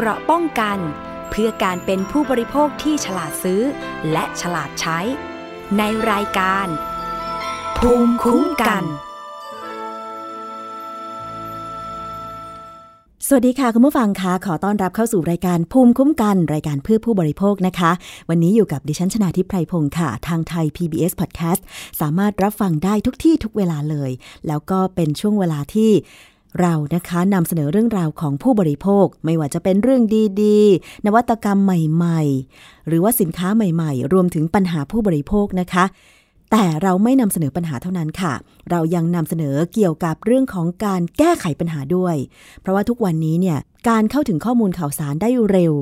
เกราะป้องกัน เพื่อการเป็นผู้บริโภคที่ฉลาดซื้อ และฉลาดใช้ ในรายการ ภูมิคุ้มกัน สวัสดีค่ะ คุณผู้ฟังคะขอต้อนรับเข้าสู่รายการภูมิคุ้มกัน รายการเพื่อผู้บริโภคนะคะ วันนี้อยู่กับดิฉันชนาทิพไพรพงศ์ค่ะ ทางไทย PBS Podcast สามารถรับฟังได้ทุกที่ทุกเวลาเลย แล้วก็เป็นช่วงเวลาที่ เรานะคะนำเสนอเรื่องราวของผู้บริโภค ไม่ว่าจะเป็นเรื่องดีๆ นวัตกรรมใหม่ๆ หรือว่าสินค้าใหม่ๆ รวมถึงปัญหาผู้บริโภคนะคะ แต่เราไม่นำเสนอปัญหาเท่านั้นค่ะ เรายังนำเสนอเกี่ยวกับเรื่องของการแก้ไขปัญหาด้วย เพราะว่าทุกวันนี้เนี่ยการเข้าถึงข้อมูลข่าวสารได้เร็ว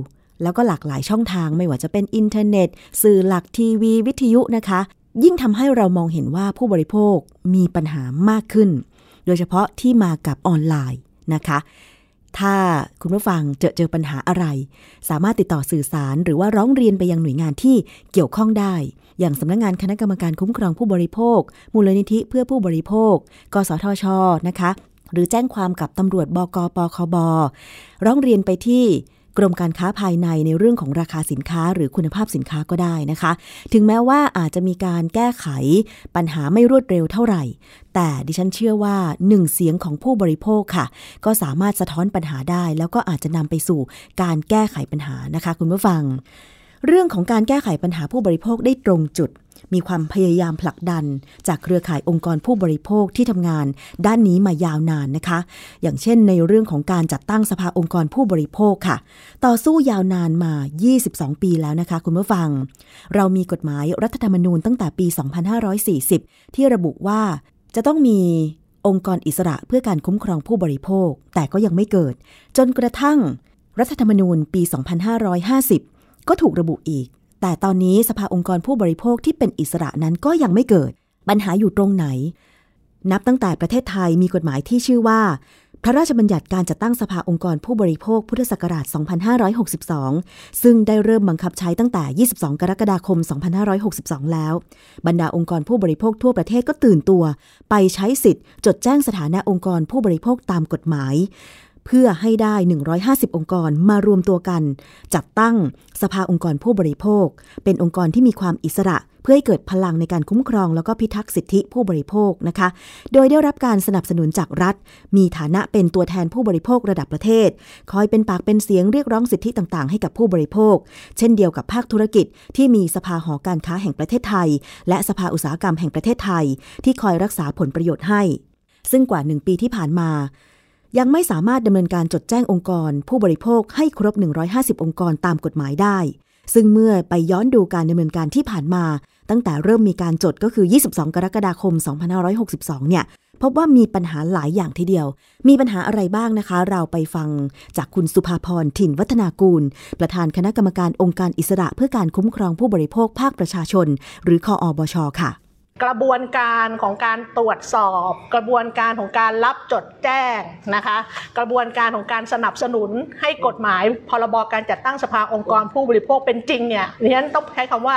แล้วก็หลากหลายช่องทางไม่ว่าจะเป็นอินเทอร์เน็ต สื่อหลักทีวี วิทยุนะคะ ยิ่งทำให้เรามองเห็นว่าผู้บริโภคมีปัญหามากขึ้น โดยเฉพาะที่มากับออนไลน์นะคะ ถ้าคุณผู้ฟังเจอเจอปัญหาอะไร สามารถติดต่อสื่อสารหรือว่าร้องเรียนไปยังหน่วยงานที่เกี่ยวข้องได้ อย่างสำนักงงานคณะกรรมการคุ้มครองผู้บริโภค มูลนิธิเพื่อผู้บริโภค กสทช นะคะ หรือแจ้งความกับตำรวจบกปคบ ร้องเรียนไปที่ กรมการค้าภายในในเรื่องของราคาสินค้าหรือคุณภาพสินค้าก็ได้นะคะ ถึงแม้ว่าอาจจะมีการแก้ไขปัญหาไม่รวดเร็วเท่าไหร่ แต่ดิฉันเชื่อว่าหนึ่งเสียงของผู้บริโภคค่ะ ก็สามารถสะท้อนปัญหาได้ แล้วก็อาจจะนำไปสู่การแก้ไขปัญหานะคะ คุณผู้ฟัง เรื่องของการแก้ไขปัญหาผู้บริโภคได้ตรงจุด มีความพยายามผลักดัน จากเครือข่ายองค์กรผู้บริโภคที่ทำงาน ด้านนี้มายาวนานนะคะ อย่างเช่นในเรื่องของการจัดตั้งสภาองค์กรผู้บริโภคค่ะ ต่อสู้ยาวนานมา 22 ปีแล้วนะคะ คุณผู้ฟัง เรามีกฎหมายรัฐธรรมนูญตั้งแต่ปี 2540 ที่ระบุว่าจะต้องมีองค์กรอิสระเพื่อการคุ้มครองผู้บริโภค แต่ก็ยังไม่เกิด จนกระทั่ง รัฐธรรมนูญปี 2550 ก็ถูกระบุอีก แต่ตอนนี้สภาองค์กรผู้บริโภคที่เป็นอิสระนั้นก็ยังไม่เกิด ปัญหาอยู่ตรงไหน นับตั้งแต่ประเทศไทยมีกฎหมายที่ชื่อว่า พระราชบัญญัติการจัดตั้งสภาองค์กรผู้บริโภคพุทธศักราช 2562 ซึ่งได้เริ่มบังคับใช้ตั้งแต่ 22 กรกฎาคม 2562 แล้ว บรรดาองค์กรผู้บริโภคทั่วประเทศก็ตื่นตัว ไปใช้สิทธิ์ จดแจ้งสถานะองค์กรผู้บริโภคตามกฎหมาย เพื่อให้ได้ 150 องค์กรมารวมตัวกัน จัดตั้งสภาองค์กรผู้บริโภค เป็นองค์กรที่มีความอิสระ เพื่อให้เกิดพลังในการคุ้มครอง แล้วก็พิทักษ์สิทธิผู้บริโภคนะคะ โดยได้รับการสนับสนุนจากรัฐ มีฐานะเป็นตัวแทนผู้บริโภคระดับประเทศ คอยเป็นปากเป็นเสียงเรียกร้องสิทธิต่างๆ ให้กับผู้บริโภค เช่นเดียวกับภาคธุรกิจ ที่มีสภาหอการค้าแห่งประเทศไทย และสภาอุตสาหกรรมแห่งประเทศไทย ที่คอยรักษาผลประโยชน์ให้ ซึ่งกว่าหนึ่งปีที่ผ่านมา ยังไม่สามารถดำเนินการจดแจ้งองค์กร ผู้บริโภคให้ครบ 150 องค์กรตามกฎหมายได้ ซึ่งเมื่อไปย้อนดูการดำเนินการที่ผ่านมา ตั้งแต่เริ่มมีการจดก็คือ 22 กรกฎาคม 2562 เนี่ย พบว่ามีปัญหาหลายอย่างทีเดียว มีปัญหาอะไรบ้างนะคะ เราไปฟังจากคุณสุภาพรถิ่นวัฒนากูล ประธานคณะกรรมการองค์การอิสระเพื่อการคุ้มครองผู้บริโภคภาคประชาชน หรือคออบชค่ะ กระบวนการของการตรวจสอบ กระบวนการของการรับจดแจ้งนะคะ กระบวนการของการสนับสนุนให้กฎหมายพรบการจัดตั้งสภาองค์กรผู้บริโภคเป็นจริงเนี่ยดิฉันต้องใช้คำว่า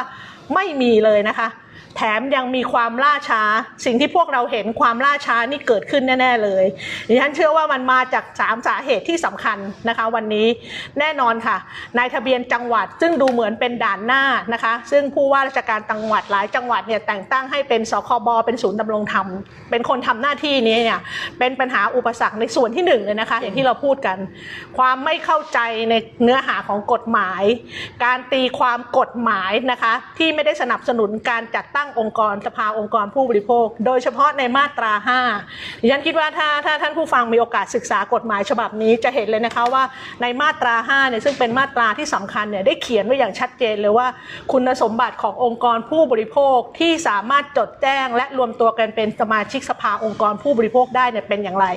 ไม่มีเลยนะคะ แถมยังมีความล่าช้า สิ่งที่พวกเราเห็นความล่าช้านี่เกิดขึ้นแน่ ๆ เลยดิฉันเชื่อว่ามันมาจากสามสาเหตุที่สำคัญนะคะ วันนี้แน่นอนค่ะนายทะเบียนจังหวัดซึ่งดูเหมือนเป็นด่านหน้านะคะ ซึ่งผู้ว่าราชการจังหวัดหลายจังหวัดเนี่ยแต่งตั้งให้เป็นสคบเป็นศูนย์ดำรงธรรมเป็นคนทำหน้าที่นี้เนี่ยเป็นปัญหาอุปสรรคในส่วนที่หนึ่งเลยนะคะ อย่างที่เราพูดกัน ความไม่เข้าใจในเนื้อหาของกฎหมาย การตีความกฎหมายนะคะ ที่ไม่ได้สนับสนุนการจัดตั้งองค์กรสภาองค์กรผู้บริโภค โดยเฉพาะในมาตรา 5 ดิฉันคิดว่าถ้าถ้าท่านผู้ฟังมีโอกาสศึกษากฎหมายฉบับนี้จะเห็นเลยนะคะว่าในมาตรา 5 เนี่ยซึ่งเป็นมาตราที่สำคัญเนี่ยได้เขียนไว้อย่างชัดเจนเลยว่า คุณสมบัติขององค์กรผู้บริโภคที่สามารถจดแจ้ง และรวมตัวกันเป็นสมาชิกสภาองค์กรผู้บริโภคได้เนี่ยเป็นอย่างไร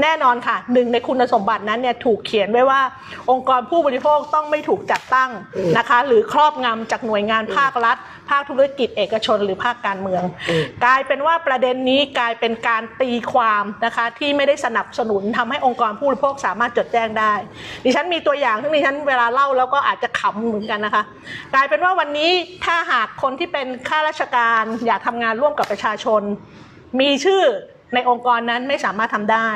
แน่นอนค่ะหนึ่งในคุณสมบัตินั้นเนี่ยถูกเขียนไว้ว่า องค์กรผู้บริโภคต้องไม่ถูกจัดตั้งนะคะ หรือครอบงำจากหน่วยงานภาครัฐ ภาคธุรกิจเอกชนหรือภาคการเมือง กลายเป็นว่าประเด็นนี้กลายเป็นการตีความนะคะที่ไม่ได้สนับสนุนทำให้องค์กรผู้บริโภคสามารถจดแจ้งได้ ดิฉันมีตัวอย่างที่ดิฉันเวลาเล่าแล้วก็อาจจะขำเหมือนกันนะคะ กลายเป็นว่าวันนี้ถ้าหากคนที่เป็นข้าราชการอยากทำงานร่วมกับประชาชน มีชื่อ ในองค์กรนั้นไม่สามารถทำได้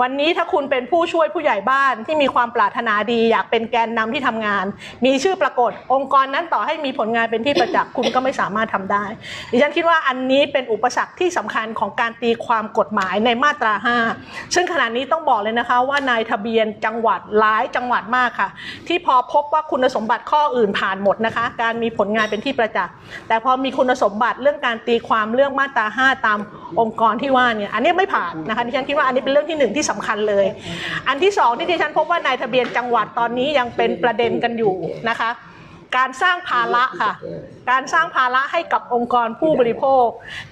วันนี้ถ้าคุณเป็นผู้ช่วยผู้ใหญ่บ้านที่มีความปรารถนาดี อยากเป็นแกนนำที่ทำงาน มีชื่อปรากฏ องค์กรนั้นต่อให้มีผลงานเป็นที่ประจักษ์คุณก็ไม่สามารถทำได้ ดิฉันคิดว่าอันนี้เป็นอุปสรรคที่สำคัญของการตีความกฎหมายในมาตรา 5 ซึ่งขณะนี้ต้องบอกเลยนะคะว่านายทะเบียนจังหวัดหลายจังหวัดมากค่ะ ที่พอพบว่าคุณสมบัติข้ออื่นผ่านหมดนะคะ การมีผลงานเป็นที่ประจักษ์แต่พอมีคุณสมบัติเรื่องการตีความเรื่องมาตรา 5 ตามองค์กรที่ว่าเนี่ยอันนี้ไม่ผ่านนะคะดิฉันคิดว่าอันนี้เป็นเรื่องที่หนึ่งที่สำคัญเลย อันที่สองที่ดิฉันพบว่านายทะเบียนจังหวัดตอนนี้ยังเป็นประเด็นกันอยู่นะคะ การสร้างภาระค่ะ การสร้างภาระให้กับองค์กรผู้บริโภค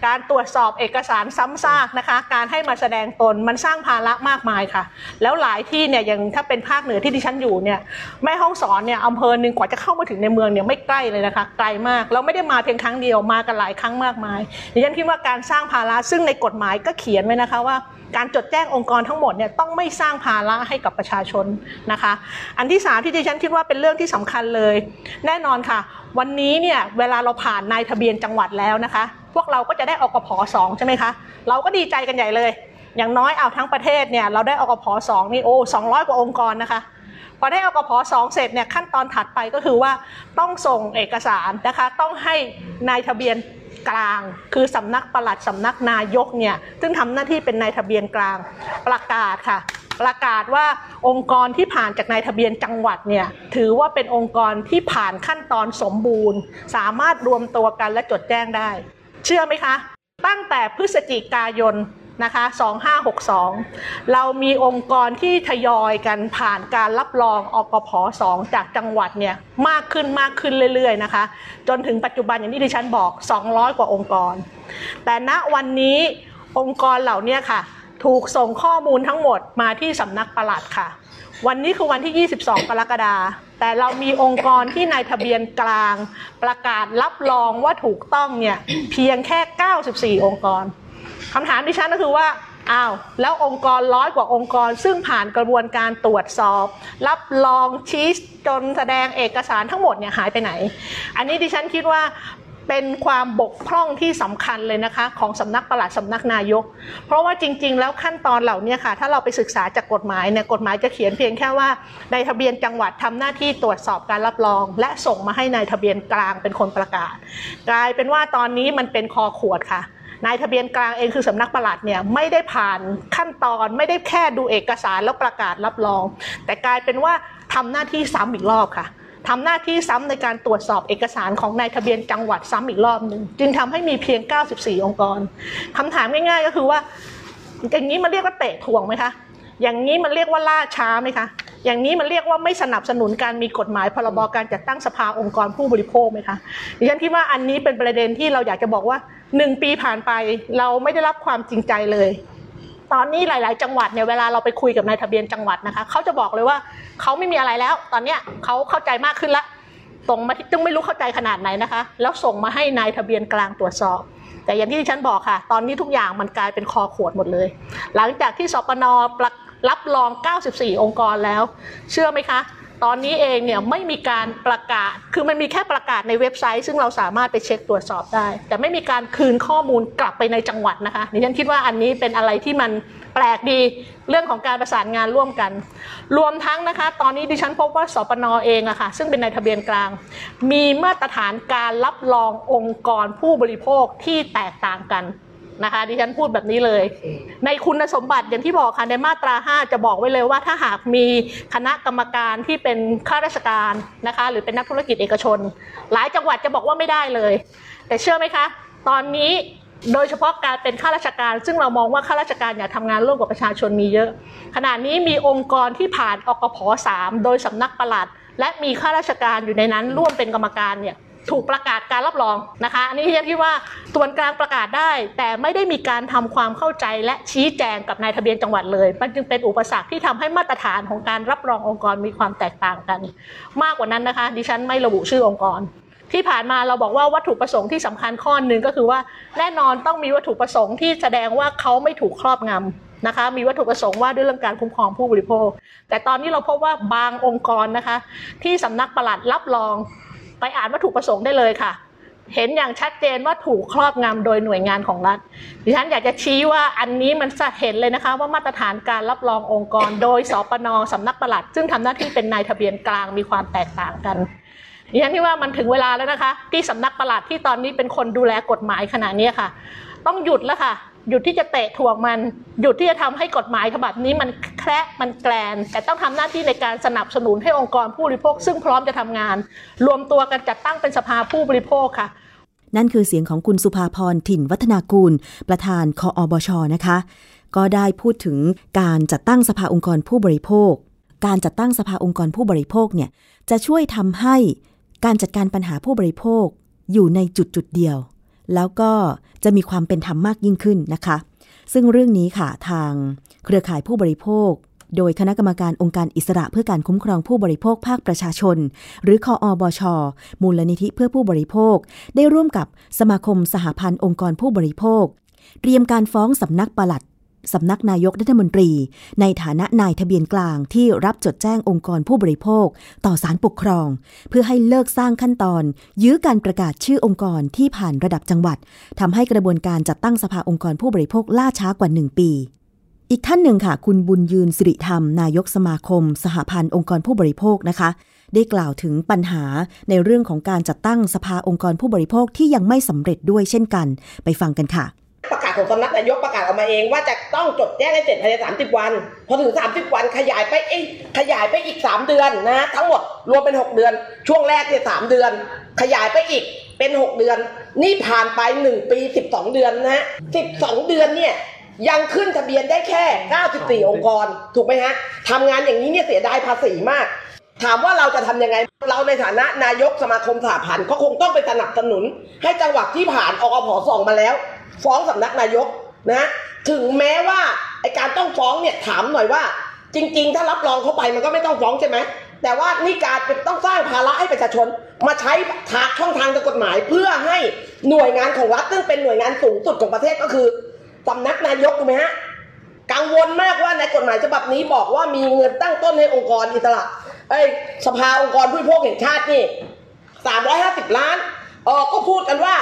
การตรวจสอบเอกสารซ้ำซากนะคะ การให้มาแสดงตนมันสร้างภาระมากมายค่ะ แล้วหลายที่เนี่ยอย่างถ้าเป็นภาคเหนือที่ดิฉันอยู่เนี่ยแม่ห้องสอนเนี่ยอำเภอหนึ่งกว่าจะเข้ามาถึงในเมืองเนี่ยไม่ใกล้เลยนะคะไกลมากเราไม่ได้มาเพียงครั้งเดียวมากันหลายครั้งมากมายดิฉันคิดว่าการสร้างภาระซึ่งในกฎหมายก็เขียนไว้นะคะว่า การจดแจ้งองค์กรทั้งหมดเนี่ยต้องไม่สร้างภาระให้กับประชาชนนะคะ อันที่สามที่ดิฉันคิดว่าเป็นเรื่องที่สำคัญเลย แน่นอนค่ะ วันนี้เนี่ยเวลาเราผ่านนายทะเบียนจังหวัดแล้วนะคะ พวกเราก็จะได้อกพสองใช่ไหมคะ เราก็ดีใจกันใหญ่เลย อย่างน้อยเอาทั้งประเทศเนี่ยเราได้อกพสองนี่โอ้สองร้อยกว่าองค์กรนะคะพอได้อกพสองเสร็จเนี่ยขั้นตอนถัดไปก็คือว่าต้องส่งเอกสารนะคะ ต้องให้นายทะเบียน กลาง คือสำนักปลัดสำนักนายกเนี่ยซึ่งทำหน้าที่เป็นนายทะเบียนกลางประกาศค่ะ ประกาศว่าองค์กรที่ผ่านจากนายทะเบียนจังหวัดเนี่ยถือว่าเป็นองค์กรที่ผ่านขั้นตอนสมบูรณ์ สามารถรวมตัวกันและจดแจ้งได้ เชื่อไหมคะ ตั้งแต่พฤศจิกายน นะคะ2562 เรามีองค์กรที่ทยอยกันผ่านการรับรองอกพ2จากจังหวัดเนี่ยมากขึ้นมากขึ้นเรื่อยๆนะคะ จนถึงปัจจุบันอย่างที่ดิฉันบอก 200 กว่าองค์กร แต่ณวันนี้องค์กรเหล่านี้ค่ะ ถูกส่งข้อมูลทั้งหมดมาที่สำนักปลัดค่ะ วันนี้คือวันที่ 22 กรกฎาคมแต่เรามีองค์กรที่ในทะเบียนกลาง ประกาศรับรองว่าถูกต้องเนี่ยเพียงแค่ 94 องค์กร คำถามดิฉันก็คือว่าอ้าวแล้วองค์กรร้อยกว่าองค์กร ซึ่งผ่านกระบวนการตรวจสอบ รับรองชี้จนแสดงเอกสารทั้งหมดเนี่ยหายไปไหน อันนี้ดิฉันคิดว่าเป็นความบกพร่องที่สำคัญเลยนะคะของสำนักปลัดสำนักนายก เพราะว่าจริง ๆ แล้วขั้นตอนเหล่านี้ค่ะ ถ้าเราไปศึกษาจากกฎหมายเนี่ยกฎหมายจะเขียนเพียงแค่ว่าในทะเบียนจังหวัดทำหน้าที่ตรวจสอบการรับรอง และส่งมาให้ในายทะเบียนกลางเป็นคนประกาศ กลายเป็นว่าตอนนี้มันเป็นคอขวดค่ะ นายทะเบียนกลางเองคือสำนักปลัดเนี่ยไม่ได้ผ่านขั้นตอนไม่ได้แค่ดูเอกสารแล้วประกาศรับรอง แต่กลายเป็นว่าทำหน้าที่ซ้ำอีกรอบค่ะทำหน้าที่ซ้ำในการตรวจสอบเอกสารของนายทะเบียนจังหวัดซ้ำอีกรอบหนึ่งจึงทำให้มีเพียง 94 องค์กรคำถามง่ายๆ ก็คือว่าอย่างนี้มันเรียกว่าเตะถ่วงไหมคะ อย่างนี้มันเรียกว่าล่าช้าไหมคะ อย่างนี้มันเรียกว่าไม่สนับสนุนการมีกฎหมายพรบการจัดตั้งสภาองค์กรผู้บริโภคไหมคะดิฉันคิดว่าอันนี้เป็นประเด็นที่เราอยากจะบอกว่าหนึ่งปีผ่านไปเราไม่ได้รับความจริงใจเลย ตอนนี้หลาย ๆ จังหวัดเนี่ยเวลาเราไปคุยกับนายทะเบียนจังหวัดนะคะเขาจะบอกเลยว่าเขาไม่มีอะไรแล้ว ตอนเนี้ยเขาเข้าใจมากขึ้นละส่งมาที่จึงไม่รู้เข้าใจขนาดไหนนะคะ แล้วส่งมาให้นายทะเบียนกลางตรวจสอบ แต่อย่างที่ดิฉันบอกค่ะ ตอนนี้ทุกอย่างมันกลายเป็นคอขวดหมดเลย หลังจากที่สปนประ รับรอง 94 องค์กรแล้ว เชื่อไหมคะ ตอนนี้เองเนี่ยไม่มีการประกาศ คือมันมีแค่ประกาศในเว็บไซต์ ซึ่งเราสามารถไปเช็คตรวจสอบได้ แต่ไม่มีการคืนข้อมูลกลับไปในจังหวัดนะคะดิฉันคิดว่าอันนี้เป็นอะไรที่มันแปลกดีเรื่องของการประสานงานร่วมกัน รวมทั้งนะคะ ตอนนี้ดิฉันพบว่าสปนเองอะค่ะ ซึ่งเป็นนายทะเบียนกลาง มีมาตรฐานการรับรององค์กรผู้บริโภคที่แตกต่างกัน นะคะดิฉันพูดแบบนี้เลย ในคุณสมบัติอย่างที่บอกค่ะในมาตรา 5 จะบอกไว้เลยว่าถ้าหากมีคณะกรรมการที่เป็นข้าราชการนะคะหรือเป็นนักธุรกิจเอกชน หลายจังหวัดจะบอกว่าไม่ได้เลย แต่เชื่อไหมคะ ตอนนี้โดยเฉพาะการเป็นข้าราชการ ซึ่งเรามองว่าข้าราชการอยากทำงานร่วมกับประชาชนมีเยอะ ขณะนี้มีองค์กรที่ผ่านอกพ3โดยสำนักปลัด และมีข้าราชการอยู่ในนั้นร่วมเป็นกรรมการเนี่ย ถูกประกาศการรับรองนะคะอันนี้ที่ฉันคิดว่าส่วนกลางประกาศได้ แต่ไม่ได้มีการทำความเข้าใจและชี้แจงกับนายทะเบียนจังหวัดเลย มันจึงเป็นอุปสรรคที่ทำให้มาตรฐานของการรับรององค์กรมีความแตกต่างกัน มากกว่านั้นนะคะ ดิฉันไม่ระบุชื่อองค์กรที่ผ่านมาเราบอกว่าวัตถุประสงค์ที่สำคัญข้อหนึ่งก็คือว่าแน่นอนต้องมีวัตถุประสงค์ที่แสดงว่าเขาไม่ถูกครอบงำนะคะ มีวัตถุประสงค์ว่าด้วยเรื่องการคุ้มครองผู้บริโภค แต่ตอนนี้เราพบว่าบางองค์กรนะคะ ที่สำนักปลัดรับรอง ไปอ่านวัตถุประสงค์ได้เลยค่ะ เห็นอย่างชัดเจนว่าถูกครอบงำโดยหน่วยงานของรัฐ ดิฉันอยากจะชี้ว่าอันนี้มันจะเห็นเลยนะคะ ว่ามาตรฐานการรับรององค์กร โดยสปนสำนักปลัด ซึ่งทำหน้าที่เป็นนายทะเบียนกลางมีความแตกต่างกันดิฉันที่ว่ามันถึงเวลาแล้วนะคะ ที่สำนักปลัดที่ตอนนี้เป็นคนดูแลกฎหมายขณะนี้ค่ะ ต้องหยุดแล้วค่ะ หยุดที่จะเตะถ่วงมัน หยุดที่จะทำให้กฎหมายฉบับนี้มันแคระมันแกลน แต่ต้องทำหน้าที่ในการสนับสนุนให้องค์กรผู้บริโภค ซึ่งพร้อมจะทำงาน รวมตัวกันจัดตั้งเป็นสภาผู้บริโภคค่ะ นั่นคือเสียงของคุณสุภาพรถิ่นวัฒนากูล ประธานคออบชนะคะ ก็ได้พูดถึงการจัดตั้งสภาองค์กรผู้บริโภค การจัดตั้งสภาองค์กรผู้บริโภคเนี่ยจะช่วยทำให้การจัดการปัญหาผู้บริโภคอยู่ในจุดจุดเดียว แล้วก็จะมีความเป็นธรรมมากยิ่งขึ้นนะคะ ซึ่งเรื่องนี้ค่ะทางเครือข่ายผู้บริโภค โดยคณะกรรมการองค์การอิสระเพื่อการคุ้มครองผู้บริโภคภาคประชาชน หรือคออบช มูลนิธิเพื่อผู้บริโภค ได้ร่วมกับสมาคมสหพันธ์องค์กรผู้บริโภค เตรียมการฟ้องสำนักปลัด สำนักนายกรัฐมนตรี ในฐานะนายทะเบียนกลางที่รับจดแจ้งองค์กรผู้บริโภค ต่อศาลปกครอง เพื่อให้เลิกสร้างขั้นตอน ยื้อการประกาศชื่อองค์กรที่ผ่านระดับจังหวัดทำให้กระบวนการจัดตั้งสภาองค์กรผู้บริโภคล่าช้ากว่า 1 ปีอีกท่านหนึ่งค่ะ คุณบุญยืนสิริธรรม นายกสมาคม สหพันธ์องค์กรผู้บริโภคนะคะ ได้กล่าวถึงปัญหาในเรื่องของการจัดตั้งสภาองค์กรผู้บริโภคที่ยังไม่สำเร็จด้วยเช่นกัน ไปฟังกันค่ะ ประกาศของสำนักนายกประกาศออกมาเองว่าจะต้องจดแจ้งให้เสร็จภายใน30 วัน พอถึง 30 วันขยายไปเอ้ขยายไปอีก 3 เดือนนะทั้งหมดรวมเป็น 6 เดือน ช่วงแรกเนี่ยสเดือน ขยายไปอีกเป็น 6 เดือน นี่ผ่านไป 1 ปี 12 เดือนนะฮะ12 เดือนเนี่ยยังขึ้นทะเบียนได้แค่ 94 องค์กร ถูกไหมฮะทำงานอย่างนี้เนี่ยเสียดายภาษีมาก ถามว่าเราจะทำยังไง เราในฐานะนายกสมาคมสหพันธ์ก็คงต้องไปสนับสนุน ให้จังหวัดที่ผ่านออพส่งมาแล้ว ฟ้องสำนักนายกนะถึงแม้ว่าไอการต้องฟ้องเนี่ยถามหน่อยว่า จริง ๆ ถ้ารับรองเข้าไปมันก็ไม่ต้องฟ้องใช่ไหมแต่ว่านี่การต้องสร้างภาระให้ประชาชน มาใช้ทางช่องทางทางกฎหมาย เพื่อให้หน่วยงานของรัฐซึ่งเป็นหน่วยงานสูงสุดของประเทศก็คือสำนักนายกถูกไหมฮะกังวลมากว่าในกฎหมายฉบับนี้บอกว่ามีเงินตั้งต้นให้องค์กรอิสระเอ้สภาองค์กรผู้บริโภคแห่งชาตินี่สามร้อยห้าสิบล้านออก็พูดกันว่า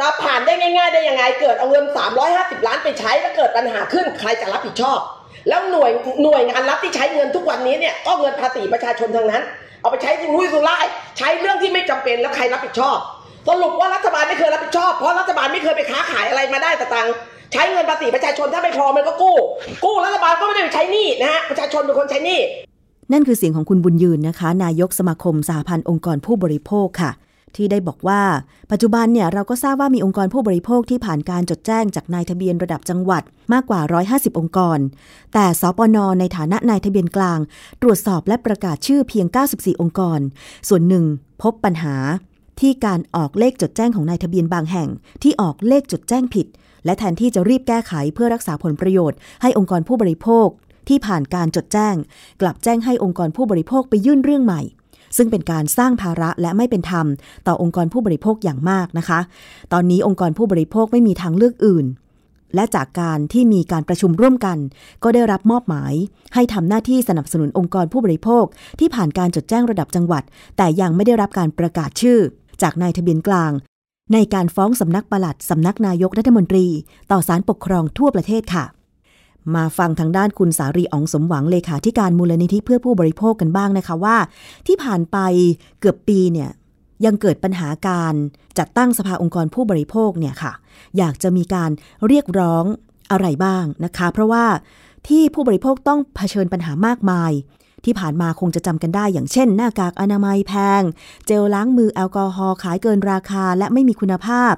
จะผ่านได้ง่าย ๆ ได้ยังไง เกิดเอาเงิน 350 ล้านไปใช้แล้วเกิดปัญหาขึ้นใครจะรับผิดชอบ แล้วหน่วยหน่วยงานรัฐที่ใช้เงินทุกวันนี้เนี่ยก็เงินภาษีประชาชนทั้งนั้น เอาไปใช้สุรุ่ยสุร่ายใช้เรื่องที่ไม่จำเป็นแล้วใครรับผิดชอบสรุปว่ารัฐบาลไม่เคยรับผิดชอบเพราะรัฐบาลไม่เคยไปค้าขายอะไรมาได้แต่ตังใช้เงินภาษีประชาชนถ้าไม่พอมันก็กู้ กู้รัฐบาลก็ไม่ได้ไปใช้หนี้นะฮะประชาชนเป็นคนใช้หนี้นั่นคือเสียงของคุณบุญยืนนะคะ นายกสมาคมสหพันธ์องค์กรผู้บริโภคค่ะ ที่ได้บอกว่า ปัจจุบันเนี่ยเราก็ทราบว่ามีองค์กรผู้บริโภคที่ผ่านการจดแจ้งจากนายทะเบียนระดับจังหวัดมากกว่า 150 องค์กร แต่สปนในฐานะนายทะเบียนกลาง ตรวจสอบและประกาศชื่อเพียง 94 องค์กร ส่วนหนึ่งพบปัญหาที่การออกเลขจดแจ้งของนายทะเบียนบางแห่ง ที่ออกเลขจดแจ้งผิด และแทนที่จะรีบแก้ไขเพื่อรักษาผลประโยชน์ให้องค์กรผู้บริโภคที่ผ่านการจดแจ้ง กลับแจ้งให้องค์กรผู้บริโภคไปยื่นเรื่องใหม่ ซึ่งเป็นการสร้างภาระและไม่เป็นธรรม ต่อองค์กรผู้บริโภคอย่างมากนะคะ ตอนนี้องค์กรผู้บริโภคไม่มีทางเลือกอื่น และจากการที่มีการประชุมร่วมกัน ก็ได้รับมอบหมาย ให้ทำหน้าที่สนับสนุนองค์กรผู้บริโภค ที่ผ่านการจดแจ้งระดับจังหวัด แต่ยังไม่ได้รับการประกาศชื่อ จากนายทะเบียนกลาง ในการฟ้องสำนักปลัดสำนักนายกรัฐมนตรี ต่อศาลปกครองทั่วประเทศค่ะ มาฟังทางด้านคุณสารีอองสมหวังเลขาธิการมูลนิธิเพื่อผู้บริโภคกันบ้างนะคะว่า ที่ผ่านไปเกือบปีเนี่ยยังเกิดปัญหาการจัดตั้งสภาองค์กรผู้บริโภคเนี่ยค่ะ อยากจะมีการเรียกร้องอะไรบ้างนะคะ เพราะว่าที่ผู้บริโภคต้องเผชิญปัญหามากมาย ที่ผ่านมาคงจะจำกันได้ อย่างเช่น หน้ากากอนามัยแพง เจลล้างมือแอลกอฮอล์ขายเกินราคาและไม่มีคุณภาพ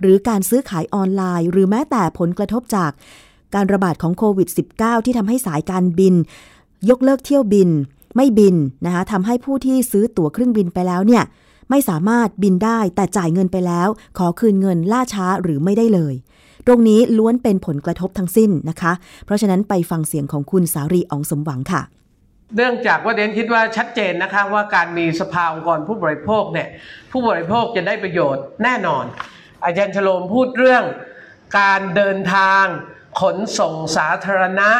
หรือการซื้อขายออนไลน์ หรือแม้แต่ผลกระทบจาก การระบาดของโควิด -19 ที่ทำให้สายการบิน ยกเลิกเที่ยวบิน ไม่บินนะคะทำให้ผู้ที่ซื้อตั๋วเครื่องบินไปแล้วเนี่ยไม่สามารถบินได้แต่จ่ายเงินไปแล้ว ขอคืนเงินล่าช้าหรือไม่ได้เลย ตรงนี้ล้วนเป็นผลกระทบทั้งสิ้นนะคะ เพราะฉะนั้นไปฟังเสียงของคุณสารีอองสมหวังค่ะเนื่องจากว่าเดนคิดว่าชัดเจนนะคะว่าการมีสภาองค์กรผู้บริโภคเนี่ยผู้บริโภคจะได้ประโยชน์แน่นอน อาจารย์ชโลมพูดเรื่องการเดินทาง ขนส่งสาธารณะ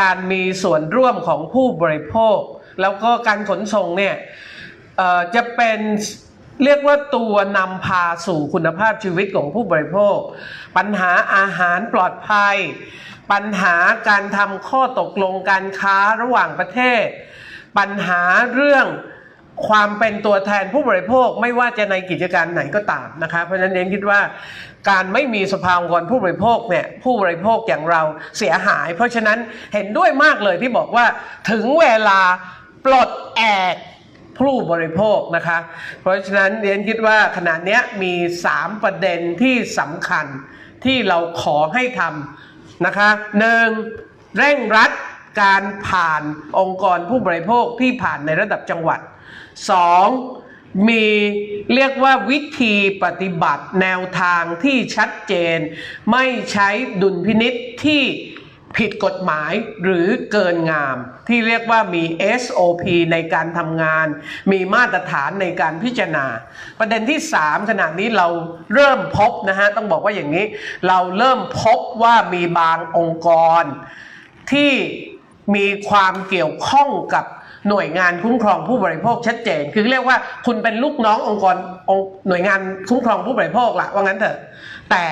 การมีส่วนร่วมของผู้บริโภค แล้วก็การขนส่งเนี่ยจะเป็นเรียกว่าตัวนำพาสู่คุณภาพชีวิตของผู้บริโภค ปัญหาอาหารปลอดภัย ปัญหาการทำข้อตกลงการค้าระหว่างประเทศ ปัญหาเรื่องความเป็นตัวแทนผู้บริโภคไม่ว่าจะในกิจการไหนก็ตามนะคะเพราะฉะนั้นเองคิดว่า การไม่มีสภาองค์กรผู้บริโภคเนี่ยผู้บริโภคอย่างเราเสียหาย เพราะฉะนั้นเห็นด้วยมากเลยที่บอกว่าถึงเวลาปลดแอกผู้บริโภคนะคะ เพราะฉะนั้นเรียนคิดว่าขณะนี้มี 3 ประเด็นที่สำคัญที่เราขอให้ทำนะคะหนึ่งเร่งรัดการผ่านองค์กรผู้บริโภคที่ผ่านในระดับจังหวัด 2. มีเรียกว่าวิธีปฏิบัติแนวทางที่ชัดเจน ไม่ใช้ดุลพินิษที่ผิดกฎหมายหรือเกินงาม ที่เรียกว่ามี SOP ในการทำงาน มีมาตรฐานในการพิจารณา ประเด็นที่ 3 ขณะนี้เราเริ่มพบนะฮะ ต้องบอกว่าอย่างนี้ เราเริ่มพบว่ามีบางองค์กรที่มีความเกี่ยวข้องกับ หน่วยงานคุ้มครองผู้บริโภคชัดเจน คือเรียกว่าคุณเป็นลูกน้ององค์กรองหน่วยงานคุ้มครองผู้บริโภคละว่างั้นเถอะ แต่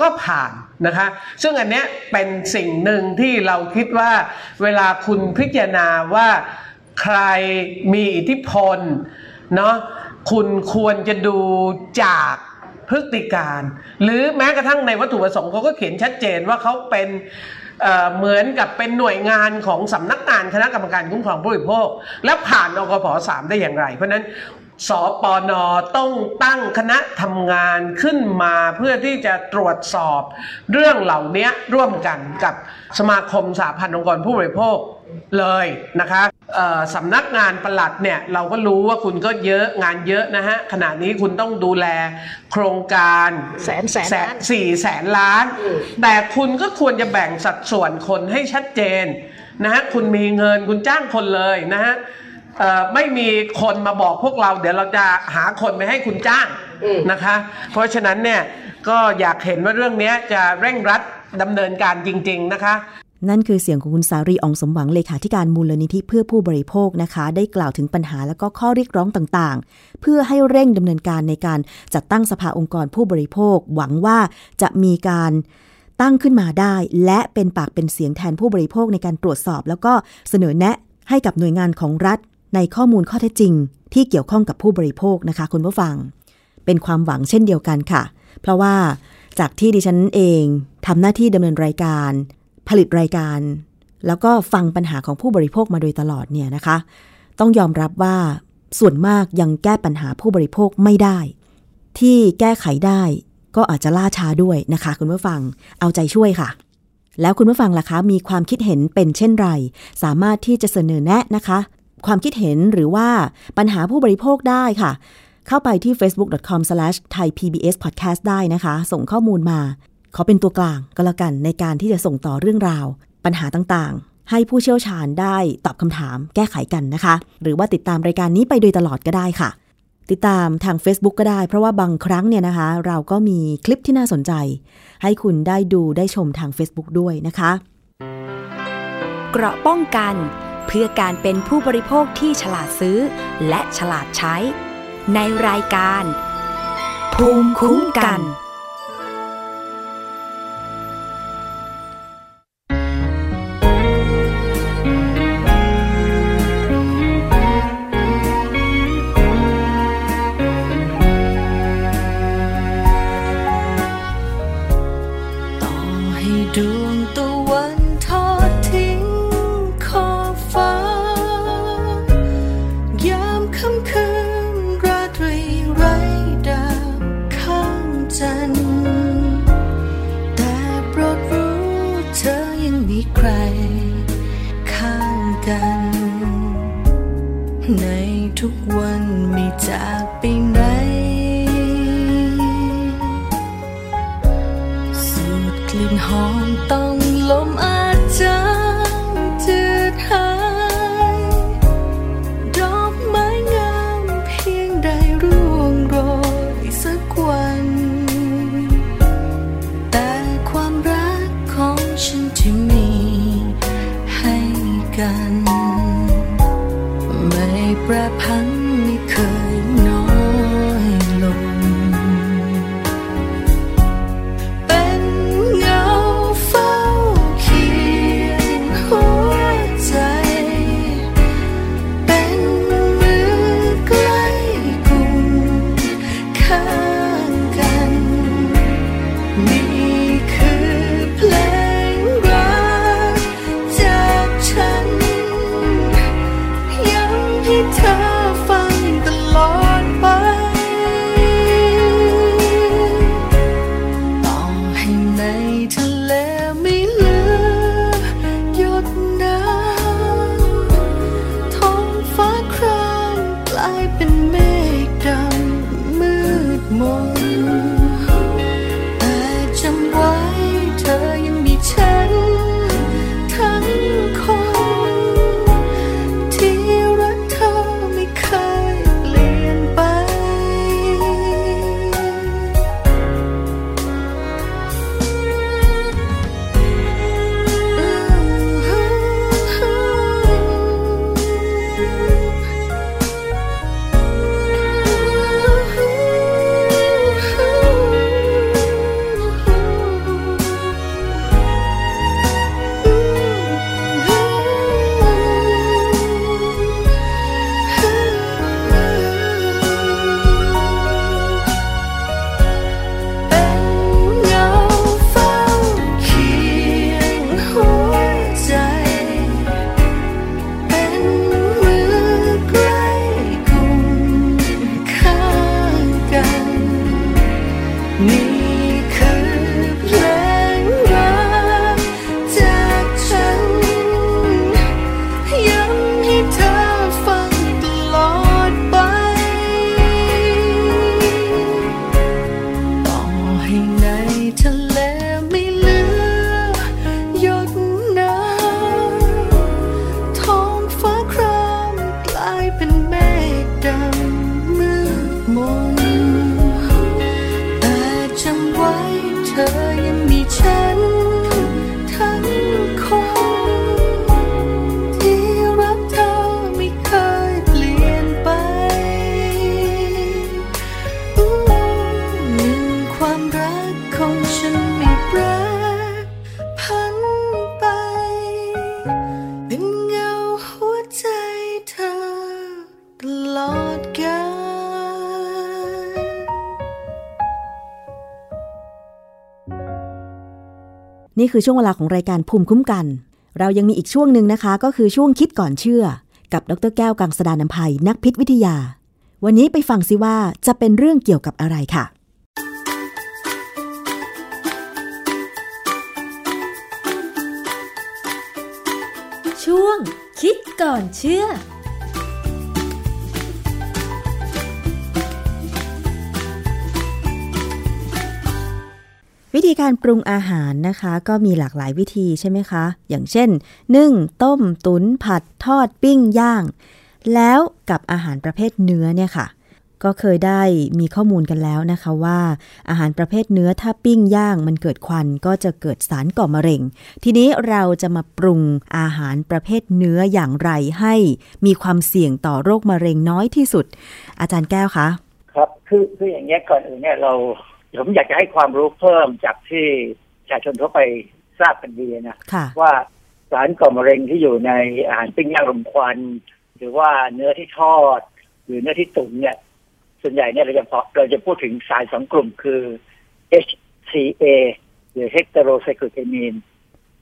ก็ผ่านนะคะ ซึ่งอันเนี้ยเป็นสิ่งหนึ่งที่เราคิดว่าเวลาคุณพิจารณาว่าใครมีอิทธิพลเนาะคุณควรจะดูจากพฤติการ หรือแม้กระทั่งในวัตถุประสงค์เขาก็เขียนชัดเจนว่าเขาเป็น เหมือนกับเป็นหน่วยงานของสำนักงานคณะกรรมการคุ้มครองผู้บริโภค และผ่านอกพสามได้อย่างไร เพราะนั้นสปนต้องตั้งคณะทำงานขึ้นมาเพื่อที่จะตรวจสอบเรื่องเหล่านี้ร่วมกันกับสมาคมสาพันธ์องค์กรผู้บริโภคเลยนะคะ สำนักงานประหลัดเนี่ยเราก็รู้ว่าคุณก็เยอะงานเยอะนะฮะขณะนี้คุณต้องดูแลโครงการแสนแสนล้านสี่แสนล้าน แต่คุณก็ควรจะแบ่งสัดส่วนคนให้ชัดเจนนะฮะคุณมีเงินคุณจ้างคนเลยนะฮะไม่มีคนมาบอกพวกเรา เดี๋ยวเราจะหาคนไปให้คุณจ้างนะคะ เพราะฉะนั้นเนี่ยก็อยากเห็นว่าเรื่องนี้จะเร่งรัดดำเนินการจริง ๆ นะคะ นั่นคือเสียงของคุณสารีอองสมหวังเลขาธิการมูลนิธิเพื่อผู้บริโภคนะคะ ได้กล่าวถึงปัญหาและก็ข้อเรียกร้องต่างๆ เพื่อให้เร่งดำเนินการในการจัดตั้งสภาองค์กรผู้บริโภค หวังว่าจะมีการตั้งขึ้นมาได้ และเป็นปากเป็นเสียงแทนผู้บริโภคในการตรวจสอบ แล้วก็เสนอแนะให้กับหน่วยงานของรัฐ ในข้อมูลข้อเท็จจริง ที่เกี่ยวข้องกับผู้บริโภคนะคะ คุณผู้ฟัง เป็นความหวังเช่นเดียวกันค่ะ เพราะว่าจากที่ดิฉันเองทำหน้าที่ดำเนินรายการ ผลิตรายการ แล้วก็ฟังปัญหาของผู้บริโภคมาโดยตลอดเนี่ยนะคะ ต้องยอมรับว่าส่วนมากยังแก้ปัญหาผู้บริโภคไม่ได้ ที่แก้ไขได้ก็อาจจะล่าช้าด้วยนะคะ คุณผู้ฟังเอาใจช่วยค่ะ แล้วคุณผู้ฟังล่ะคะ มีความคิดเห็นเป็นเช่นไร สามารถที่จะเสนอแนะนะคะ ความคิดเห็นหรือว่าปัญหาผู้บริโภคได้ค่ะ เข้าไปที่ facebook.com/thaipbspodcast ได้นะคะ ส่งข้อมูลมา ขอเป็นตัวกลางก็แล้วกันในการที่จะส่งต่อเรื่องราว ปัญหาต่างๆ ให้ผู้เชี่ยวชาญได้ตอบคำถามแก้ไขกันนะคะ หรือว่าติดตามรายการนี้ไปโดยตลอดก็ได้ค่ะ ติดตามทาง Facebook ก็ได้ เพราะว่าบางครั้งเนี่ยนะคะ เราก็มีคลิปที่น่าสนใจ ให้คุณได้ดูได้ชมทาง Facebook ด้วยนะคะ เกราะป้องกัน เพื่อการเป็นผู้บริโภคที่ฉลาดซื้อ และฉลาดใช้ ในรายการ ภูมิคุ้มกัน ในทุกวันไม่จากไปไหน สูดกลิ่นหอมต้องลมอ นี่คือช่วงเวลาของรายการภูมิคุ้มกัน เรายังมีอีกช่วงหนึ่งนะคะ ก็คือช่วงคิดก่อนเชื่อ กับดรแก้วกังสดานนภัยนักพิษวิทยา วันนี้ไปฟังซิว่าจะเป็นเรื่องเกี่ยวกับอะไรค่ะ ช่วงคิดก่อนเชื่อ วิธีการปรุงอาหารนะคะ ก็มีหลากหลายวิธีใช่ไหมคะ อย่างเช่นนึ่งต้ม ตุน ผัด ทอด ปิ้ง ย่าง แล้วกับอาหารประเภทเนื้อเนี่ยค่ะ ก็เคยได้มีข้อมูลกันแล้วนะคะว่า อาหารประเภทเนื้อถ้าปิ้งย่างมันเกิดควันก็จะเกิดสารก่อมะเร็ง ทีนี้เราจะมาปรุงอาหารประเภทเนื้ออย่างไรให้มีความเสี่ยงต่อโรคมะเร็งน้อยที่สุด อาจารย์แก้วคะ ครับ คือคืออย่างเงี้ยก่อนอื่นเนี่ยเรา ผมอยากจะให้ความรู้เพิ่มจากที่ประชาชนทั่วไปทราบกันดีนะค่ะว่าสารก่อมะเร็งที่อยู่ในอาหารปิ้งย่างลมควัน หรือว่าเนื้อที่ทอด หรือเนื้อที่ตุ๋นเนี่ย ส่วนใหญ่เนี่ยเราจะพอเราจะพูดถึงสารสองกลุ่มคือ HCA หรือ heterocycloamine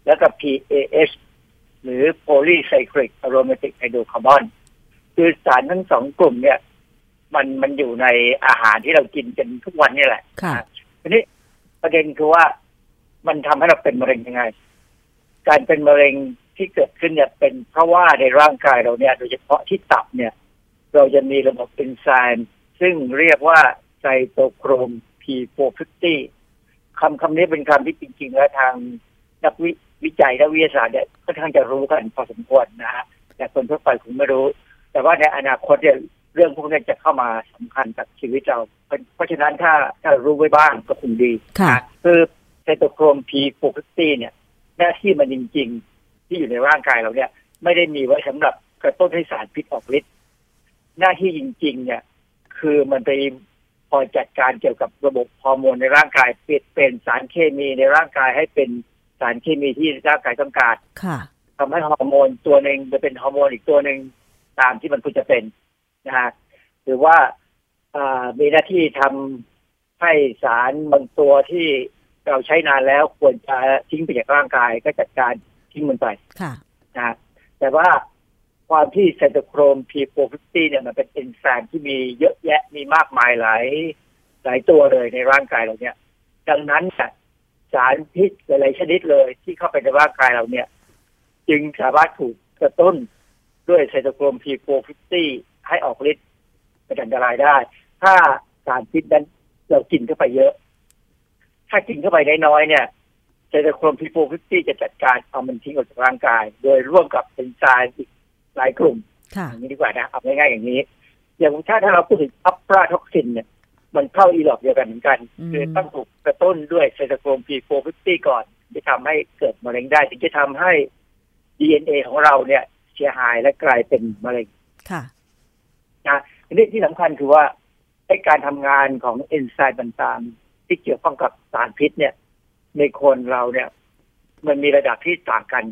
แล้วก็ PAH หรือ polycyclic aromatic hydrocarbon คือสารทั้งสองกลุ่มเนี่ย มันมันอยู่ในอาหารที่เรากินกันทุกวันนี่แหละค่ะทีนี้ประเด็นคือว่ามันทำให้เราเป็นมะเร็งยังไง การเป็นมะเร็งที่เกิดขึ้นเนี่ยเป็นเพราะว่าในร่างกายเราเนี่ย โดยเฉพาะที่ตับเนี่ย เราจะมีระบบเอนไซม์ซึ่งเรียกว่าไซโตโครม P450 คำคำนี้เป็นคำที่จริง ๆ แล้วทางนักวิวิจัยและวิทยาศาสตร์เนี่ยค่อนข้างจะรู้กันพอสมควรนะฮะแต่คนทั่วไปคงไม่รู้ แต่ว่าในอนาคตเนี่ย เรื่องพวกนี้จะเข้ามาสำคัญกับชีวิตเรา เพราะฉะนั้นถ้าถ้ารู้ไว้บ้างก็คงดีค่ะคือไซโตโครม P450 เนี่ย หน้าที่มันจริง ๆ ที่อยู่ในร่างกายเราเนี่ย ไม่ได้มีไว้สำหรับกระตุ้นให้สารพิษออกฤทธิ์หน้าที่จริง ๆ เนี่ย คือมันไปคอยจัดการเกี่ยวกับระบบฮอร์โมนในร่างกายเปลี่ยนเป็นสารเคมีในร่างกายให้เป็นสารเคมีที่ร่างกายต้องการค่ะทำให้ฮอร์โมนตัวหนึ่งจะเป็นฮอร์โมนอีกตัวหนึ่งตามที่มันควรจะเป็น นะฮะหรือว่าอ่ามีหน้าที่ทำให้สารบางตัวที่เราใช้นานแล้วควรจะทิ้งไปจากร่างกายก็จัดการทิ้งมันไปค่ะนะฮะแต่ว่าความที่ไซโตโครม P450 เนี่ยมันเป็นเอนไซม์ที่มีเยอะแยะมีมากมายหลายหลายตัวเลยในร่างกายเราเนี่ย ดังนั้นเนี่ยสารพิษหลายๆชนิดเลย ที่เข้าไปในร่างกายเราเนี่ย จึงสามารถถูกกระตุ้นด้วยไซโตโครม P450 ให้ออกฤทธิ์เป็นอันตรายได้ ถ้าสารพิษนั้นเรากินเข้าไปเยอะ ถ้ากินเข้าไปน้อยๆเนี่ยไซโตโครม P450 จะจัดการเอามันทิ้งออกจากร่างกาย โดยร่วมกับเอนไซม์อีกหลายกลุ่มค่ะอย่างนี้ดีกว่านะเอาง่ายๆอย่างนี้ อย่างถ้าถ้าเราพูดถึงอะฟลาท็อกซินเนี่ยมันเข้าอีหรอบเดียวกันเหมือนกันอืมคือต้องถูกกระตุ้นด้วยไซโตโครม P450 ก่อนที่ทำให้เกิดมะเร็งได้ถึงจะทำให้ DNA ของเราเนี่ย เสียหายและกลายเป็นมะเร็งค่ะ นะทีนี้ที่สำคัญคือว่าไอ้การทำงานของเอนไซม์ต่างๆที่เกี่ยวข้องกับสารพิษเนี่ย ในคนเราเนี่ย มันมีระดับที่ต่างกัน